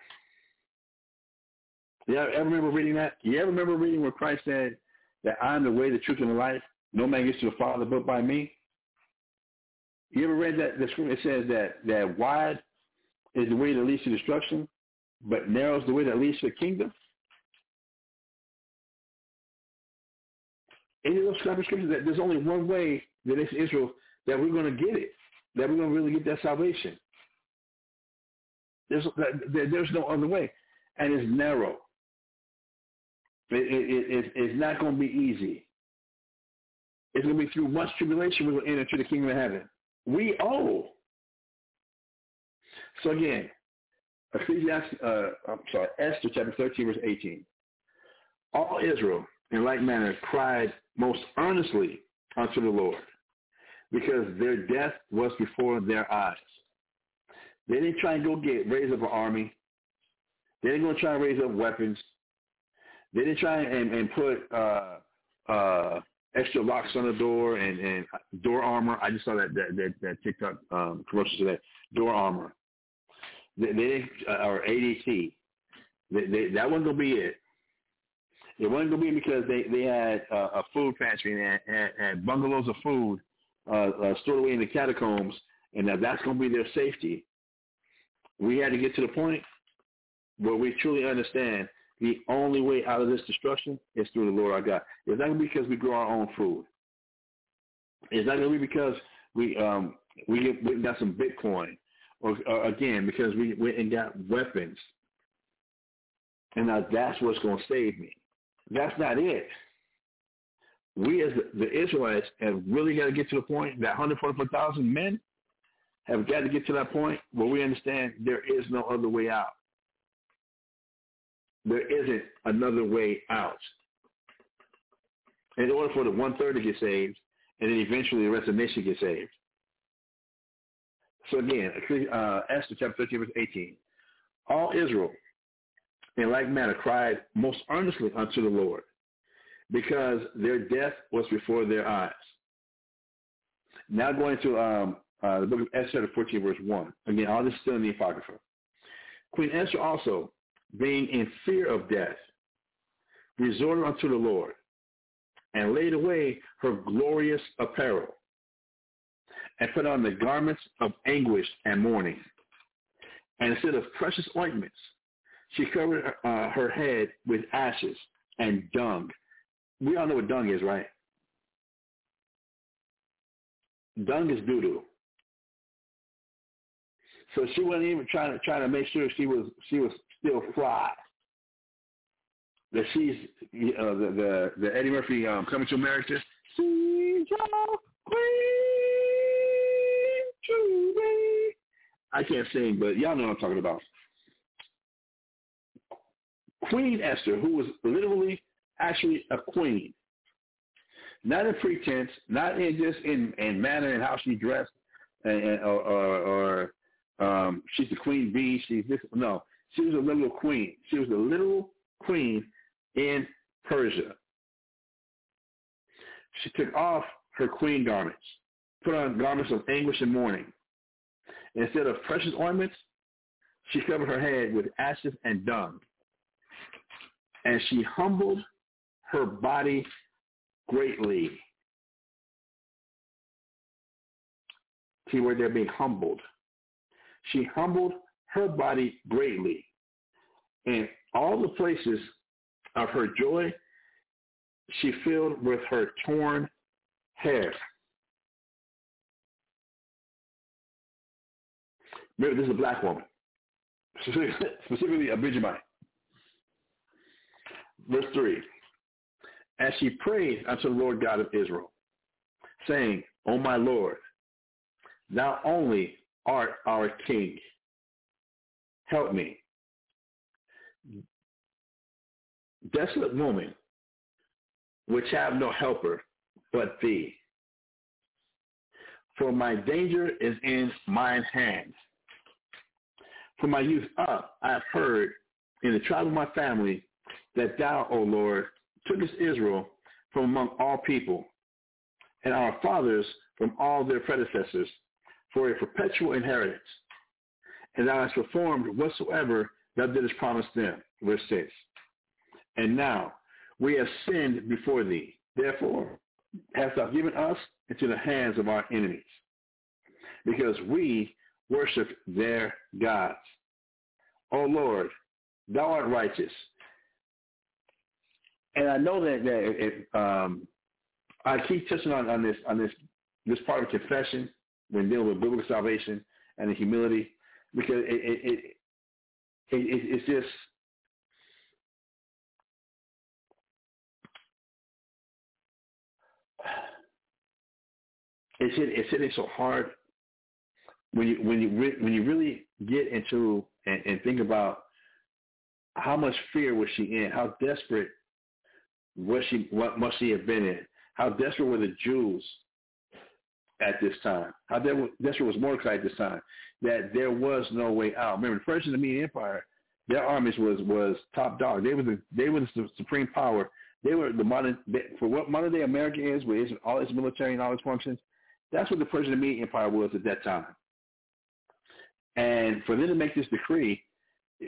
Y'all ever remember reading that? You ever remember reading where Christ said that I'm the way, the truth, and the life? No man gets to the Father but by me? You ever read that? The scripture says that, that wide is the way that leads to destruction, but narrow is the way that leads to the kingdom? any of those scriptures that there's only one way that it's Israel that we're going to get it, that we're going to really get that salvation. There's there's no other way, and it's narrow. It, it, it, it's not going to be easy. It's going to be through much tribulation we're going to enter into the kingdom of heaven. We owe. So again, Ecclesiastes, uh, I'm sorry, Esther chapter 13, verse 18. All Israel in like manner cried most earnestly unto the Lord, because their death was before their eyes. They didn't try and go get raise up an army. They didn't go try and raise up weapons. They didn't try and, and put uh, uh, extra locks on the door and, and door armor. I just saw that that that, that TikTok um, commercial today. Door armor. They, didn't, uh, or ADT. They, they, that wasn't gonna be it. It wasn't to be because they they had uh, a food pantry and had bungalows of food uh, uh, stored away in the catacombs, and that that's going to be their safety. We had to get to the point where we truly understand the only way out of this destruction is through the Lord our God. It's not going to be because we grow our own food. It's not going to be because we um we get we got some Bitcoin, or, or again because we went and got weapons, and now that's what's going to save me. That's not it. We as the, Israelites have really got to get to the point that 144,000 men have got to get to that point where we understand there is no other way out. There isn't another way out. In order for the one-third to get saved, and then eventually the rest of the nation get saved. So again, uh, Esther chapter 13, verse 18. All Israel in like manner cried most earnestly unto the Lord, because their death was before their eyes. Now going to um, uh, the book of Esther, 14, verse 1. Again, all this is still in the Apocrypha. Queen Esther also, being in fear of death, resorted unto the Lord, and laid away her glorious apparel, and put on the garments of anguish and mourning, and instead of precious ointments, she covered uh, her head with ashes and dung. We all know what dung is, right? Dung is doo-doo. So she wasn't even trying to trying to make sure she was she was still fly. That she's uh, the, the the Eddie Murphy um, coming to America. She's your queen. I can't sing, but y'all know what I'm talking about. Queen Esther, who was literally actually a queen, not in pretense, not in just in, in manner and how she dressed, and, and or, or, or um, she's the queen bee. She's this. No, she was a literal queen. She was a literal queen in Persia. She took off her queen garments, put on garments of anguish and mourning. Instead of precious ornaments, she covered her head with ashes and dung. And she humbled her body greatly. See where they're being humbled. She humbled her body greatly. And all the places of her joy she filled with her torn hair. Remember, this is a black woman, (laughs) specifically a Benjamite. Verse 3. As she prayed unto the Lord God of Israel, saying, O my Lord, thou only art our king. Help me. Desolate woman, which have no helper but thee. For my danger is in mine hand. From my youth up, I have heard in the tribe of my family that thou, O Lord, tookest Israel from among all people, and our fathers from all their predecessors, for a perpetual inheritance. And thou hast performed whatsoever thou didst promise them. Verse 6. And now we have sinned before thee. Therefore hast thou given us into the hands of our enemies, because we worship their gods. O Lord, thou art righteous. And I know that, that it, um, I keep touching on, on this on this this part of confession when dealing with biblical salvation and the humility, because it it, it, it it's just it's it's hitting so hard. When you when you re, when you really get into and, and think about how much fear was she in, how desperate was she, what must she have been in, how desperate were the Jews at this time, how desperate was Mordecai at this time, that there was no way out. Remember, the Persian the Median Empire, their armies was was top dog. They were the they were the supreme power. They were the modern for what modern day America is, with all its military and all its functions. That's what the Persian Median Empire was at that time. And for them to make this decree,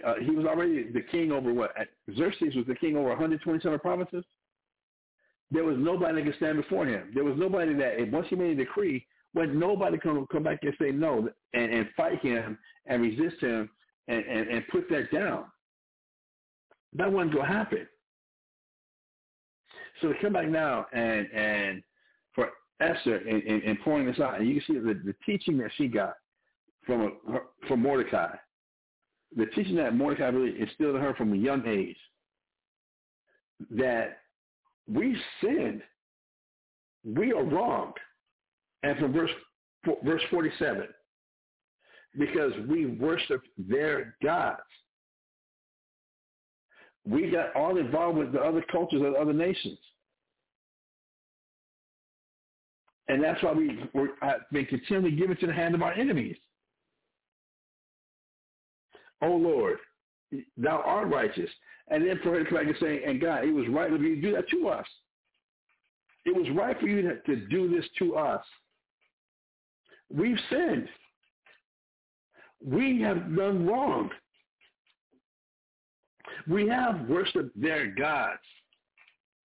uh, he was already the king over what? Xerxes was the king over 127 provinces. There was nobody that could stand before him. There was nobody that, once he made a decree, when nobody can come back and say no and, and fight him and resist him and, and, and put that down. That wasn't going to happen. So to come back now and and for Esther and, and, and this out, and you can see the, the teaching that she got from from Mordecai. The teaching that Mordecai really instilled in her from a young age that we sinned, we are wrong, and from verse verse forty seven, because we worship their gods. We got all involved with the other cultures of other nations. And that's why we were, have been continually given to the hand of our enemies. O Lord, thou art righteous. And then for her to come back and say, and God, it was right of you to do that to us. It was right for you to, to do this to us. We've sinned. We have done wrong. We have worshipped their gods.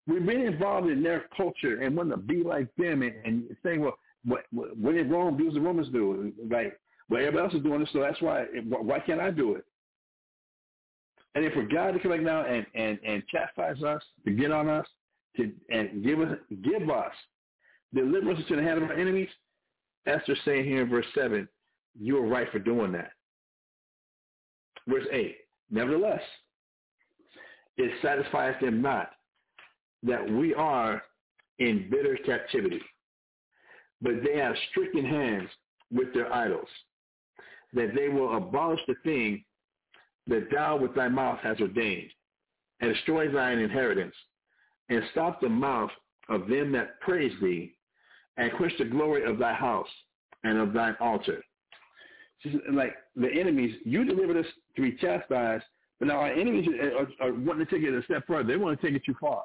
We've been involved in their culture and want to be like them and, and saying, well, what, what, what did Rome do as the Romans do? Like, well, everybody else is doing it, so that's why, why can't I do it? And then for God to come back now and, and, and chastise us, to get on us, to and give us give us deliver us into the hand of our enemies, Esther saying here in verse seven, you are right for doing that. Verse eight, nevertheless, it satisfies them not that we are in bitter captivity, but they have stricken hands with their idols, that they will abolish the thing that thou with thy mouth hast ordained, and destroy thine inheritance, and stop the mouth of them that praise thee, and quench the glory of thy house, and of thine altar. Like the enemies, you delivered us to be chastised, but now our enemies are, are wanting to take it a step further. They want to take it too far.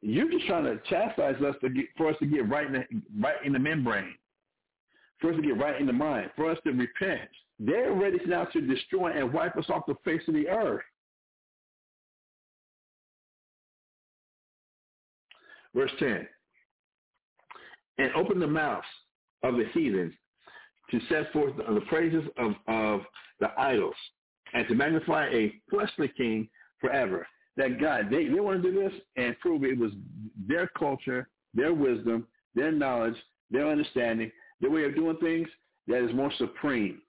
You're just trying to chastise us to get, for us to get right in the, right in the membrane, for us to get right in the mind, for us to repent. They're ready now to destroy and wipe us off the face of the earth. Verse 10. And open the mouths of the heathens to set forth the, praises of, of the idols and to magnify a fleshly king forever. That God, they, they want to do this and prove it was their culture, their wisdom, their knowledge, their understanding, their way of doing things that is more supreme.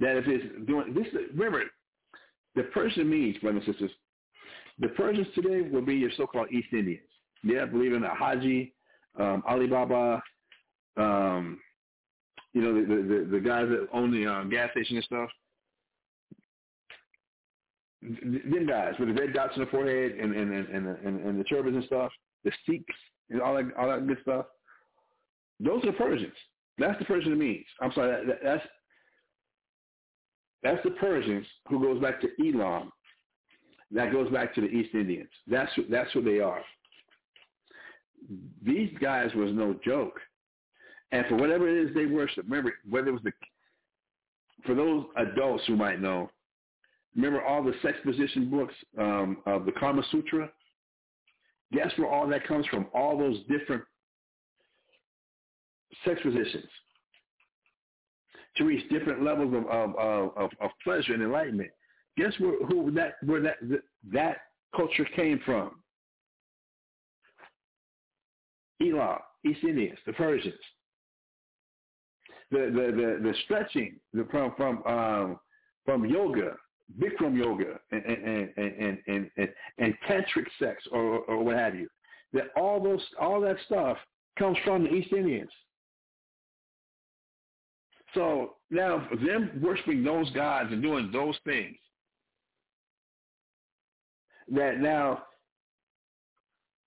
That if it's doing this, remember, the Persian means, brothers and sisters, the Persians today will be your so-called East Indians. Yeah, believe in the Haji, um, Alibaba, um, you know, the, the, the guys that own the uh, gas station and stuff. Them guys with the red dots on the forehead and and and and, and, and the turbans and stuff, the Sikhs and all that all that good stuff. Those are Persians. That's the Persian means. I'm sorry. That, that's that's the Persians who goes back to Elam. That goes back to the East Indians. That's that's who they are. These guys was no joke. And for whatever it is they worship, remember whether it was the for those adults who might know, remember all the sex position books um, of the Kama Sutra. Guess where all that comes from? All those different sex positions to reach different levels of of, of, of pleasure and enlightenment. Guess where who that where that that culture came from? Elam, East Indians, the Persians the the the, the stretching the, from from um, from yoga, Bikram yoga, and and and and and, and tantric sex or or what have you. That all those all that stuff comes from the East Indians. So now them worshiping those gods and doing those things, that now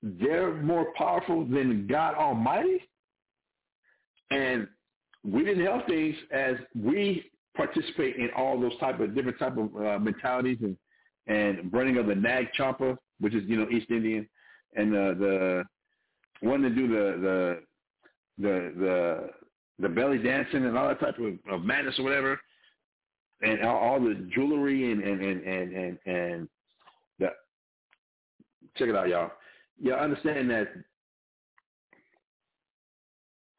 they're more powerful than God Almighty, and we didn't help things as we participate in all those type of different type of uh, mentalities and and burning of the nag champa, which is you know East Indian, and the the one to do the the the the belly dancing and all that type of, of madness or whatever, and all, all the jewelry and and and and and, and the check it out, y'all. Y'all understand that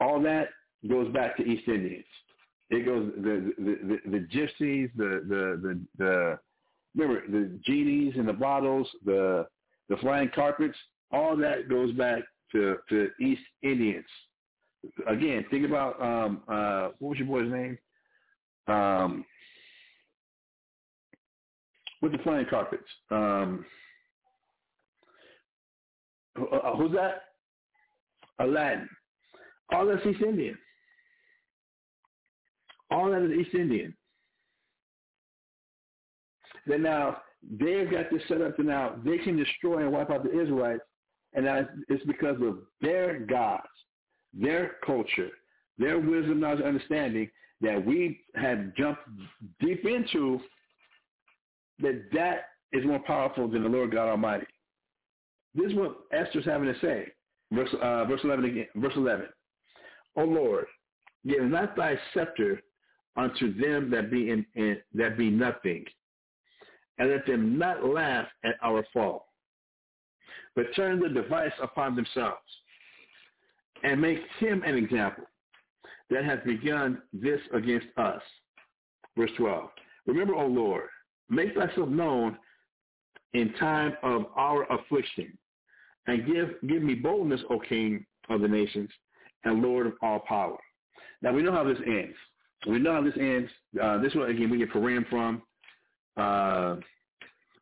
all that goes back to East Indians. It goes the the the, the gypsies, the, the the the remember the genies in the bottles, the the flying carpets. All that goes back to to East Indians. Again, think about um uh what was your boy's name? Um with the flying carpets. Um uh, who's that? Aladdin. All that's East Indian. All that is East Indian. Then now they've got this set up to now they can destroy and wipe out the Israelites, and that it's because of their gods, their culture, their wisdom, knowledge, understanding that we have jumped deep into. That that is more powerful than the Lord God Almighty. This is what Esther's having to say. Verse, uh, verse 11 again. Verse 11. O Lord, give not thy scepter unto them that be in, in, that be nothing, and let them not laugh at our fall, but turn the device upon themselves, and make him an example that hath begun this against us. Verse 12. Remember, O Lord, make thyself known in time of our affliction, and give give me boldness, O King of the nations, and Lord of all power. Now we know how this ends. We know how this ends. Uh, this one again we get Purim from. Uh,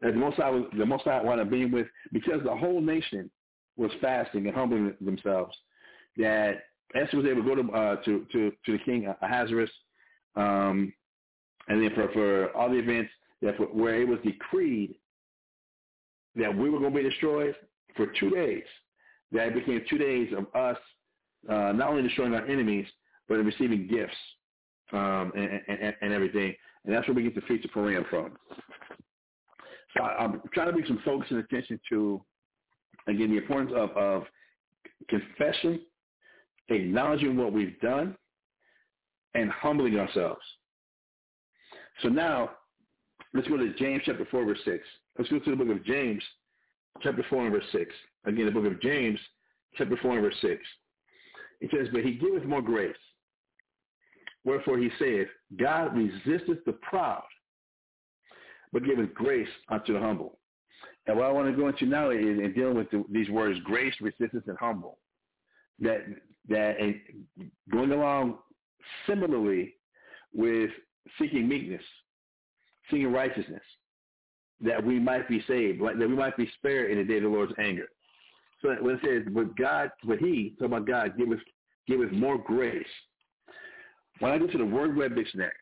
the most I was the most I want to be with because the whole nation was fasting and humbling themselves. That Esther was able to go to uh, to, to to the king Ahasuerus, um, and then for, for all the events that for, where it was decreed that we were going to be destroyed for two days. That it became two days of us uh, not only destroying our enemies, but in receiving gifts um, and, and, and everything. And that's where we get the feature Purim from. So I, I'm trying to bring some focus and attention to, again, the importance of, of confession, acknowledging what we've done, and humbling ourselves. So now, let's go to James chapter 4, verse 6. Let's go to the book of James, chapter 4 and verse 6. Again, the book of James, chapter 4 and verse 6. It says, But he giveth more grace. Wherefore he saith, God resisteth the proud, but giveth grace unto the humble. And what I want to go into now is in dealing with the, these words, grace, resistance, and humble. That that going along similarly with seeking meekness, seeking righteousness, that we might be saved, that we might be spared in the day of the Lord's anger. So when it says, but God, but he, talking about God, give us, give us more grace. When I go to the Word Web Dictionary,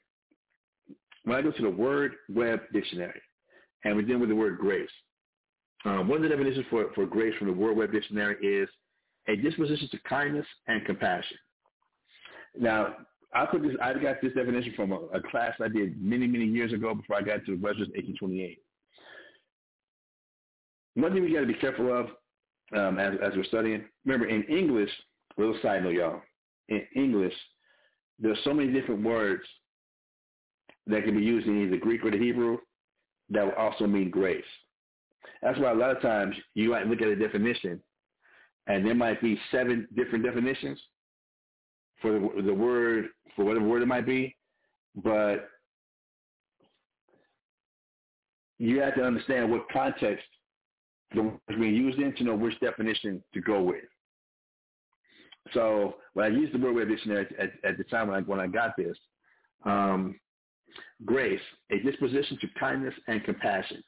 when I go to the Word Web Dictionary, and we deal with the word grace, um, one of the definitions for, for grace from the Word Web Dictionary is a disposition to kindness and compassion. Now, I put this. I got this definition from a, a, class I did many, many years ago before I got to Webster's 1828. One thing we got to be careful of um, as, as we're studying. Remember, in English, little side note, y'all. In English, there's so many different words that can be used in either Greek or the Hebrew that will also mean grace. That's why a lot of times you might look at a definition, and there might be seven different definitions for the, the word, for whatever word it might be, but you have to understand what context the word is being used in to know which definition to go with. So when I used the word web dictionary at, at the time when I, when I got this, um, grace, a disposition to kindness and compassion.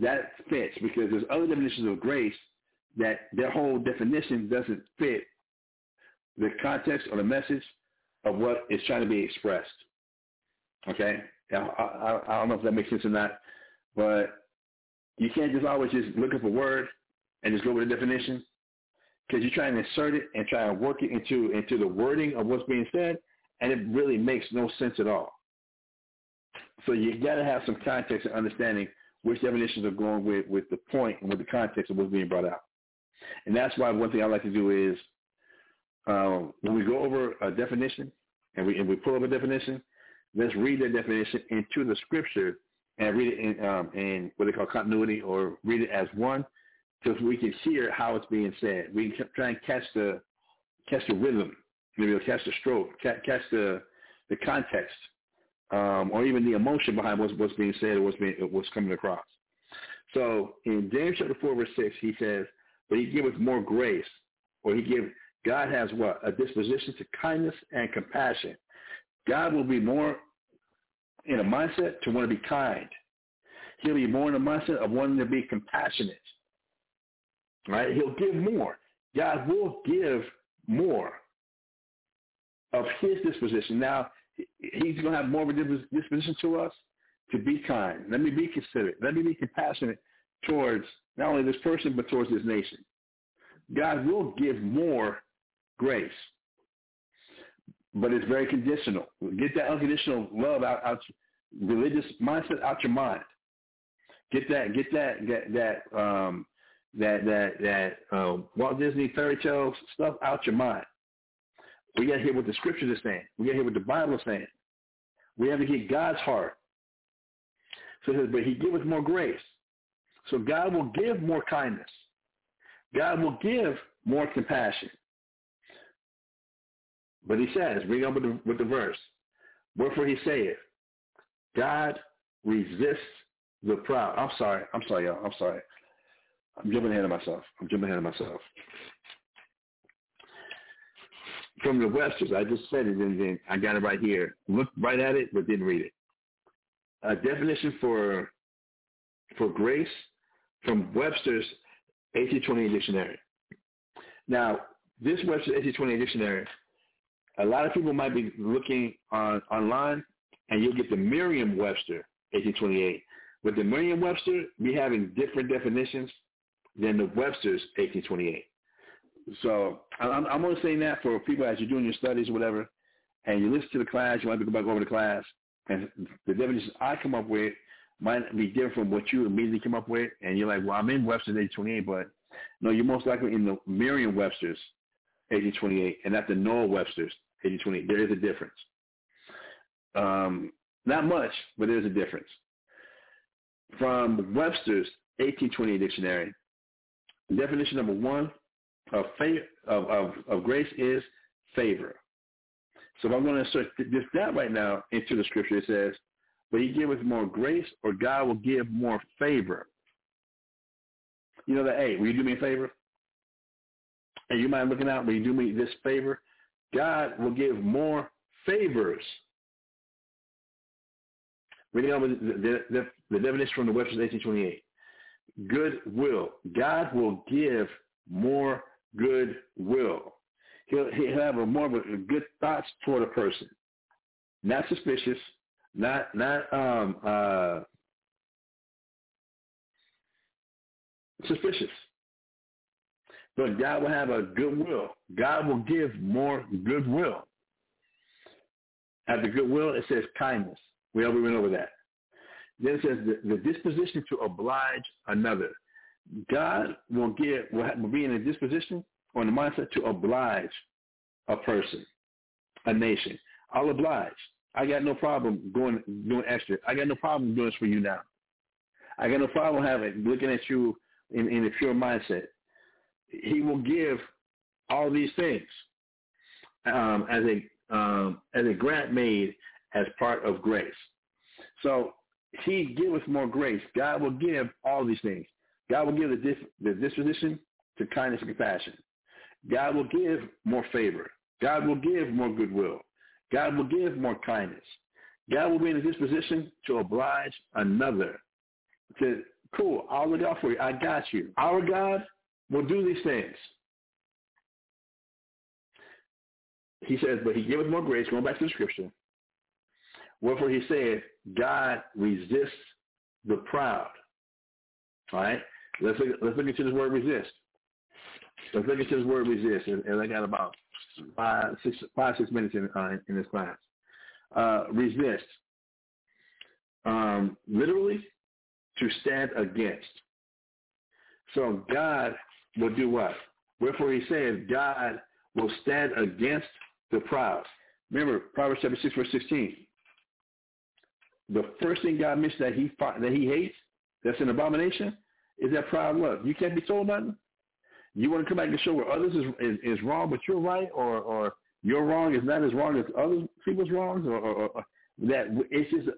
That fits because there's other definitions of grace that their whole definition doesn't fit the context or the message of what is trying to be expressed. Okay? I, I, I don't know if that makes sense or not, but you can't just always just look up a word and just go with a definition because you're trying to insert it and try to work it into into the wording of what's being said, and it really makes no sense at all. So you got to have some context and understanding which definitions are going with with the point and with the context of what's being brought out. And that's why one thing I like to do is um, when we go over a definition and we and we pull up a definition, let's read that definition into the scripture and read it in, um, in what they call continuity or read it as one so we can hear how it's being said. We can try and catch the catch the rhythm, maybe we'll catch the stroke, catch, the the context, um, or even the emotion behind what's what's being said or what's being what's coming across. So in James chapter four verse six, he says, "But he giveth more grace, or he give God has what a disposition to kindness and compassion. God will be more in a mindset to want to be kind. He'll be more in a mindset of wanting to be compassionate. Right? He'll give more. God will give more of his disposition. Now, he's going to have more of a disposition to us to be kind. Let me be considerate. Let me be compassionate towards not only this person, but towards this nation. God will give more grace. But it's very conditional. Get that unconditional love out, out religious mindset out your mind. Get that, get that, get that, um, that that that uh, Walt Disney fairy tale stuff out your mind. We got to hear what the scriptures are saying. We got to hear what the Bible is saying. We have to get God's heart. So, but He giveth more grace. So God will give more kindness. God will give more compassion. But He says, bring up with the, with the verse. Wherefore He saith, God resists the proud. I'm sorry. I'm sorry, y'all. I'm sorry. I'm jumping ahead of myself. I'm jumping ahead of myself. From the Webster's, I just said it and then I got it right here. Looked right at it but didn't read it. A definition for for grace from Webster's 1820 dictionary. Now, this Webster's 1820 dictionary, a lot of people might be looking on online and you'll get the Merriam-Webster 1828. With the Merriam-Webster, we having different definitions than the Webster's 1828. So I'm, I'm only saying that for people as you're doing your studies or whatever, and you listen to the class, you want to go back over the class, and the definitions I come up with might be different from what you immediately come up with, and you're like, well, I'm in Webster's 1828, but no, you're most likely in the Merriam-Webster's 1828, and not the Noah Webster's 1828. There is a difference. Um, not much, but there's a difference. From Webster's 1828 dictionary, definition number one of, fa- of, of, of grace is favor. So if I'm going to insert this that right now into the scripture, it says, but he giveth more grace or God will give more favor. You know that, hey, will you do me a favor? And you mind looking out, will you do me this favor? God will give more favors. Reading the, the, the, definition from the Webster's 1828. Goodwill. God will give more goodwill. He'll, he'll have a more of a good thoughts toward a person. Not suspicious, not not um uh suspicious. But God will have a goodwill. God will give more goodwill. At the goodwill, it says kindness. We already went over that. Then it says the, the disposition to oblige another. God will give will, have, will be in a disposition or in the mindset to oblige a person, a nation. I'll oblige. I got no problem going doing extra. I got no problem doing this for you now. I got no problem having looking at you in, in a pure mindset. He will give all these things um, as a um, as a grant made as part of grace. So he giveth more grace. God will give all these things. God will give the, dis- the disposition to kindness and compassion. God will give more favor. God will give more goodwill. God will give more kindness. God will be in a disposition to oblige another. To, cool, I'll look out for you. I got you. Our God will do these things. He says, but he giveth more grace, going back to the scripture. Wherefore he said, God resists the proud. All right? Let's look, let's look into this word resist. Let's look into this word resist. And, and I got about five, six, five, six minutes in, uh, in this class. Uh, resist. Um, literally, to stand against. So God will do what? Wherefore he says, God will stand against the proud. Remember, Proverbs chapter 6, verse 16. The first thing God mentioned that he that he hates, that's an abomination, is that proud love. You can't be told nothing. You want to come back and show where others is, is, is wrong, but you're right, or or your wrong is not as wrong as other people's wrongs, or, or, or that it's just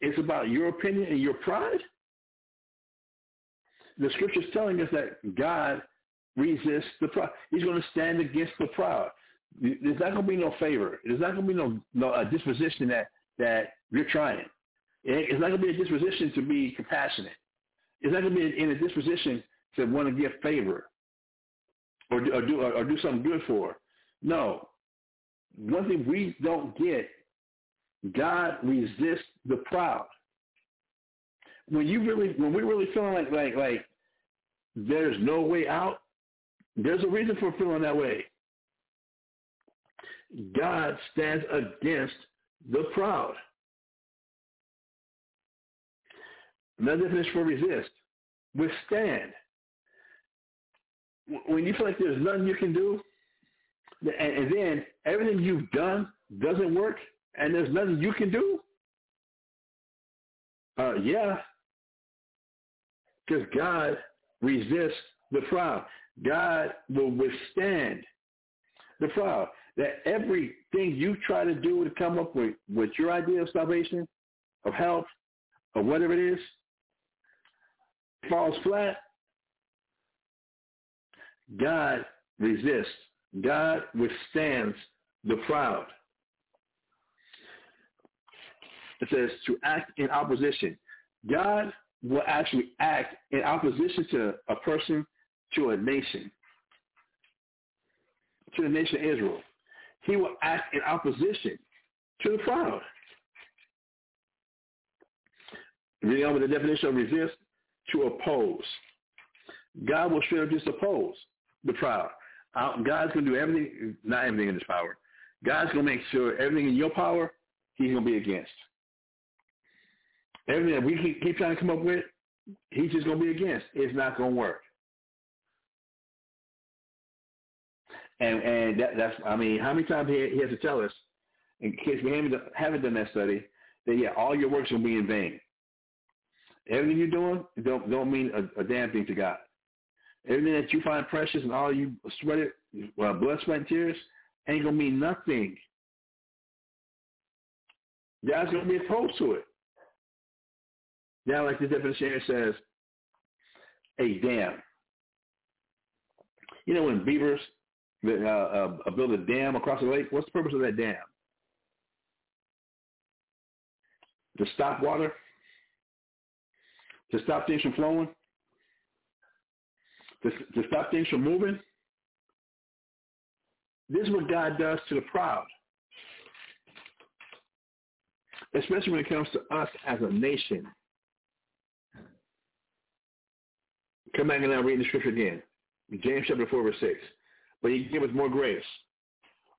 it's about your opinion and your pride. The scripture's telling us that God resists the proud. He's going to stand against the proud. There's not going to be no favor. There's not going to be no, no disposition that that you're trying. It's not going to be a disposition to be compassionate. It's not going to be in a disposition to want to give favor or, or do or, or do something good for. No. One thing we don't get, God resists the proud. When you really, when we're really feeling like like like there's no way out, there's a reason for feeling that way. God stands against the proud. Another definition for resist. Withstand. When you feel like there's nothing you can do, and, then everything you've done doesn't work, and there's nothing you can do, uh, yeah, because God resists the proud. God will withstand the proud. That everything you try to do to come up with, with your idea of salvation, of health, or whatever it is, falls flat, God resists. God withstands the proud. It says to act in opposition. God will actually act in opposition to a person, to a nation, to the nation of Israel. He will act in opposition to the proud. Reading over the definition of resist, to oppose. God will just oppose the proud. Uh, God's going to do everything, not everything in his power. God's going to make sure everything in your power, he's going to be against. Everything that we keep, keep trying to come up with, he's just going to be against. It's not going to work. And and that, that's I mean, how many times he, he has to tell us, in case we haven't, haven't done that study, that yeah, all your works will be in vain. Everything you're doing don't don't mean a, a damn thing to God. Everything that you find precious and all you sweat it, uh, blood, sweat, and tears ain't gonna mean nothing. God's gonna be opposed to it. Now, like the definition here says, a dam. You know when beavers uh, uh, build a dam across the lake, what's the purpose of that dam? To stop water? To stop things from flowing? To, to stop things from moving? This is what God does to the proud. Especially when it comes to us as a nation. Come back and now read the scripture again. James chapter 4, verse 6. But he giveth more grace.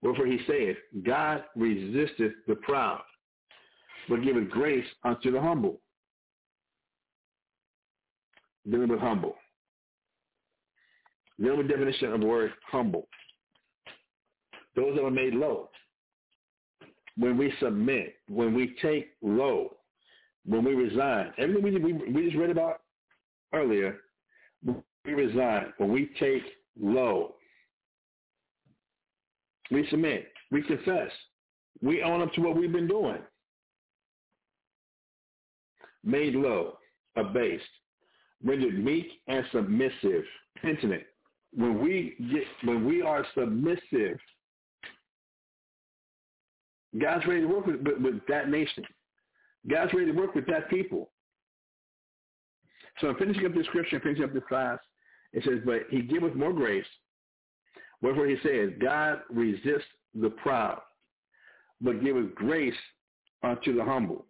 Wherefore he saith, God resisteth the proud, but giveth grace unto the humble. Dealing with humble. Dealing definition of the word humble. Those that are made low. When we submit, when we take low, when we resign. Everything we, we, we just read about earlier, we resign, when we take low. We submit. We confess. We own up to what we've been doing. Made low, abased, rendered meek and submissive, penitent. When we get, when we are submissive, God's ready to work with, with, with that nation. God's ready to work with that people. So I'm finishing up this scripture, finishing up this class. It says, but he giveth more grace. Wherefore he says, God resists the proud, but giveth grace unto the humble.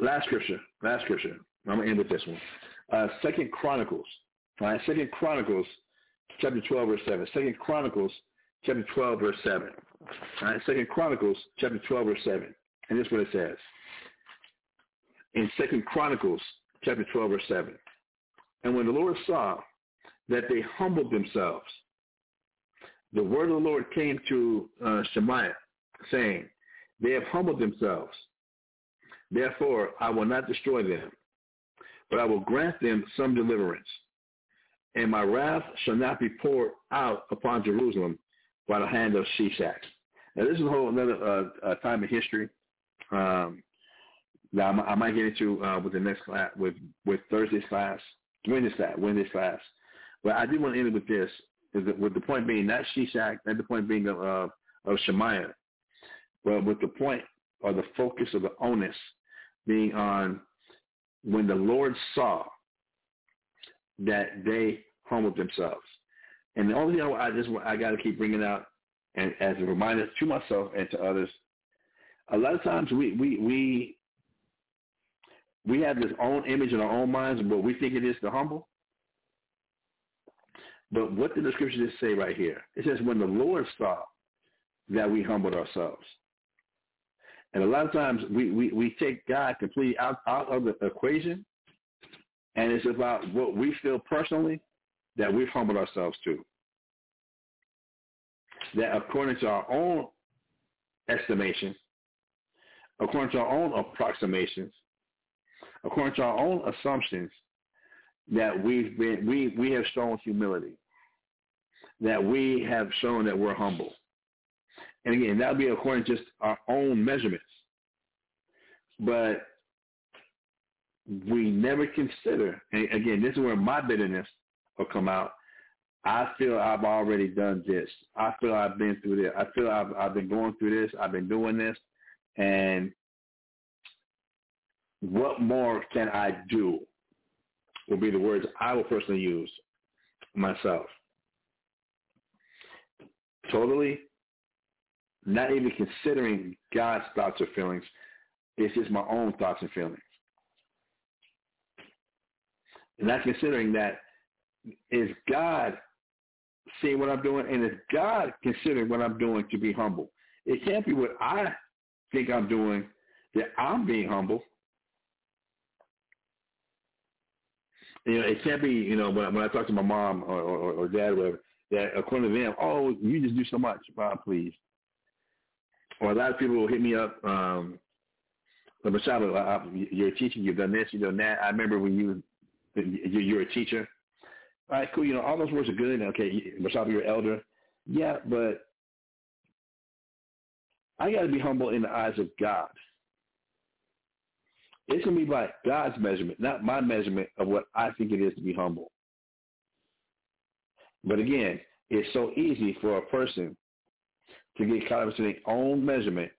Last scripture, last scripture. I'm to end with this one. Uh, Second Chronicles. All right, Second Chronicles, chapter 12, verse 7. Second Chronicles, chapter 12, verse 7. All right, Second Chronicles, chapter 12, verse 7. And this is what it says. In Second Chronicles, chapter 12, verse 7. And when the Lord saw that they humbled themselves, the word of the Lord came to uh, Shemaiah, saying, They have humbled themselves. Therefore, I will not destroy them, but I will grant them some deliverance. And my wrath shall not be poured out upon Jerusalem by the hand of Shishak. Now, this is a whole another uh, uh, time in history um, that I, might get into uh, with the next class, with with Thursday's class, Wednesday's class, Wednesday's class. But I do want to end it with this, is that with the point being not Shishak, not the point being of, uh, of Shemaiah, but with the point or the focus of the onus being on when the Lord saw that they humbled themselves. And the only thing I just I got to keep bringing out, and as a reminder to myself and to others, a lot of times we we we we have this own image in our own minds of what we think it is to humble. But what did the scripture just say right here? It says when the Lord saw that we humbled ourselves. And a lot of times we, we, we take God completely out, out of the equation, and it's about what we feel personally that we've humbled ourselves to. That according to our own estimation, according to our own approximations, according to our own assumptions, that we've been we we have shown humility, that we have shown that we're humble. And again, that would be according to just our own measurements. But we never consider, and again, this is where my bitterness will come out. I feel I've already done this. I feel I've been through this. I feel I've, I've been going through this. I've been doing this. And what more can I do will be the words I will personally use myself. Totally not even considering God's thoughts or feelings, It's just my own thoughts and feelings. And not considering that is God seeing what I'm doing and is God considering what I'm doing to be humble. It can't be what I think I'm doing that I'm being humble. You know, it can't be, you know, when, I, when I talk to my mom or, or, or dad or whatever, that according to them, oh, you just do so much, Bob, please. Or a lot of people will hit me up, um, but Mashahba, you're a teacher, you've done this, you've done that. I remember when you, you're a teacher. All right, cool. You know, all those words are good. Okay, Mashahba, you're elder. Yeah, but I got to be humble in the eyes of God. It's going to be by God's measurement, not my measurement of what I think it is to be humble. But again, it's so easy for a person to get caught up in their own measurement,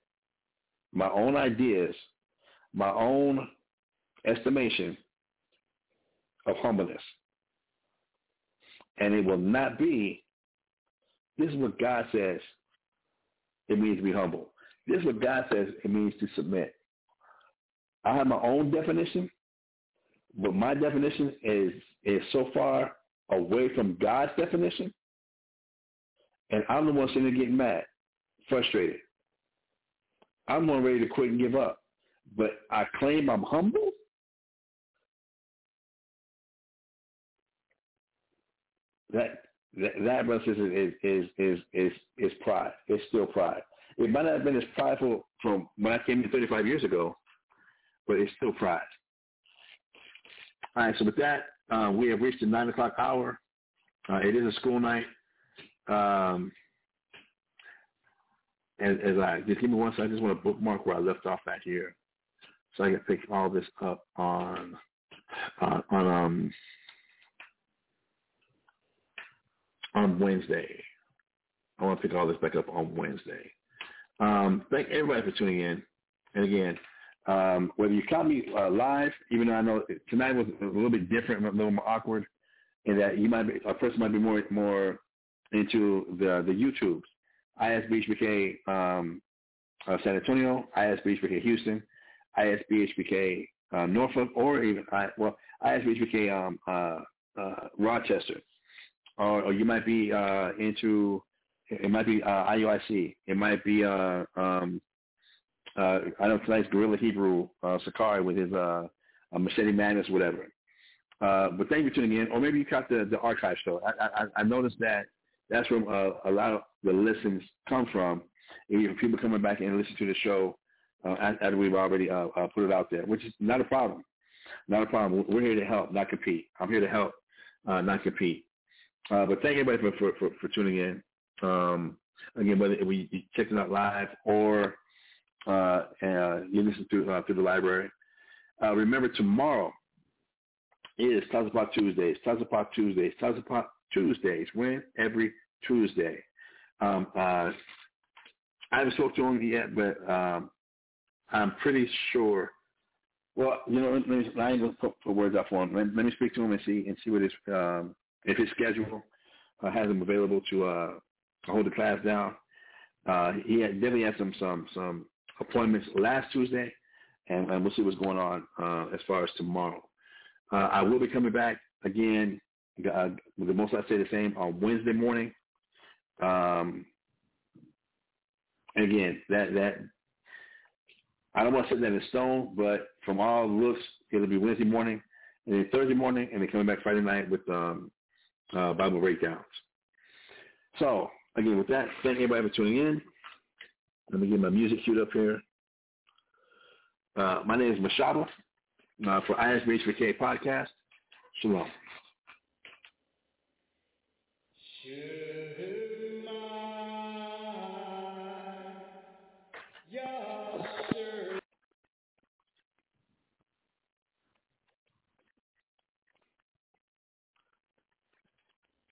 my own ideas, my own estimation of humbleness. And it will not be, this is what God says it means to be humble. This is what God says it means to submit. I have my own definition, but my definition is is so far away from God's definition, and I'm the one sitting there getting mad, frustrated. I'm one ready to quit and give up. But I claim I'm humble. That that, that brother is, is is is is pride. It's still pride. It might not have been as prideful from when I came in 35 years ago, but it's still pride. All right, so with that, uh, we have reached the 9 o'clock hour. Uh, it is a school night. Um, as, as I, just give me one second, I just want to bookmark where I left off at here. So I can pick all this up on, uh, on, um, on Wednesday. I want to pick all this back up on Wednesday. Um, thank everybody for tuning in. And again, um, whether you caught me uh, live, even though I know tonight was a little bit different, a little more awkward, in that you might be a person might be more more into the the YouTubes. ISBHPK um, uh, San Antonio, ISBHPK Houston, ISBHPK uh, Norfolk, or even I, well ISBHPK um, uh, uh, Rochester, or, or, you might be uh, into it might be uh, IUIC, it might be um, I don't know tonight's Gorilla Hebrew Sakari with his Machete Madness, whatever. But thank you for tuning in. Or maybe you caught the, the archive show. I, I, I noticed that that's where uh, a lot of the listens come from. Even people coming back and listen to the show uh, we've already uh, uh, put it out there, which is not a problem. Not a problem. We're here to help, not compete. I'm here to help, uh, not compete. Uh, but thank everybody for, for, for, for tuning in. Um, again, whether we checked it out live or uh, and you listen to uh, through the library. Uh, remember, tomorrow is Tazapot Tuesdays. Tazapot Tuesdays. Tazapot Tuesdays. When? Every Tuesday. Um, uh, I haven't spoken to him yet, but um, I'm pretty sure. Well, you know, let me, I ain't gonna put, words out for him. Let, let, me speak to him and see and see what his um, if his schedule uh, has him available to uh, hold the class down. Uh, he had, definitely had some some some appointments last Tuesday, and, and we'll see what's going on uh, as far as tomorrow. Uh, I will be coming back again. Uh, the most I say the same on Wednesday morning. Um, and again, that that I don't want to set that in stone, but from all looks, it'll be Wednesday morning, and then Thursday morning, and then coming back Friday night with um, uh, Bible breakdowns. So again, with that, thank everybody for tuning in. Let me get my music queued up here. Uh, my name is Mashahba uh, for ISBHPK Podcast. Shalom.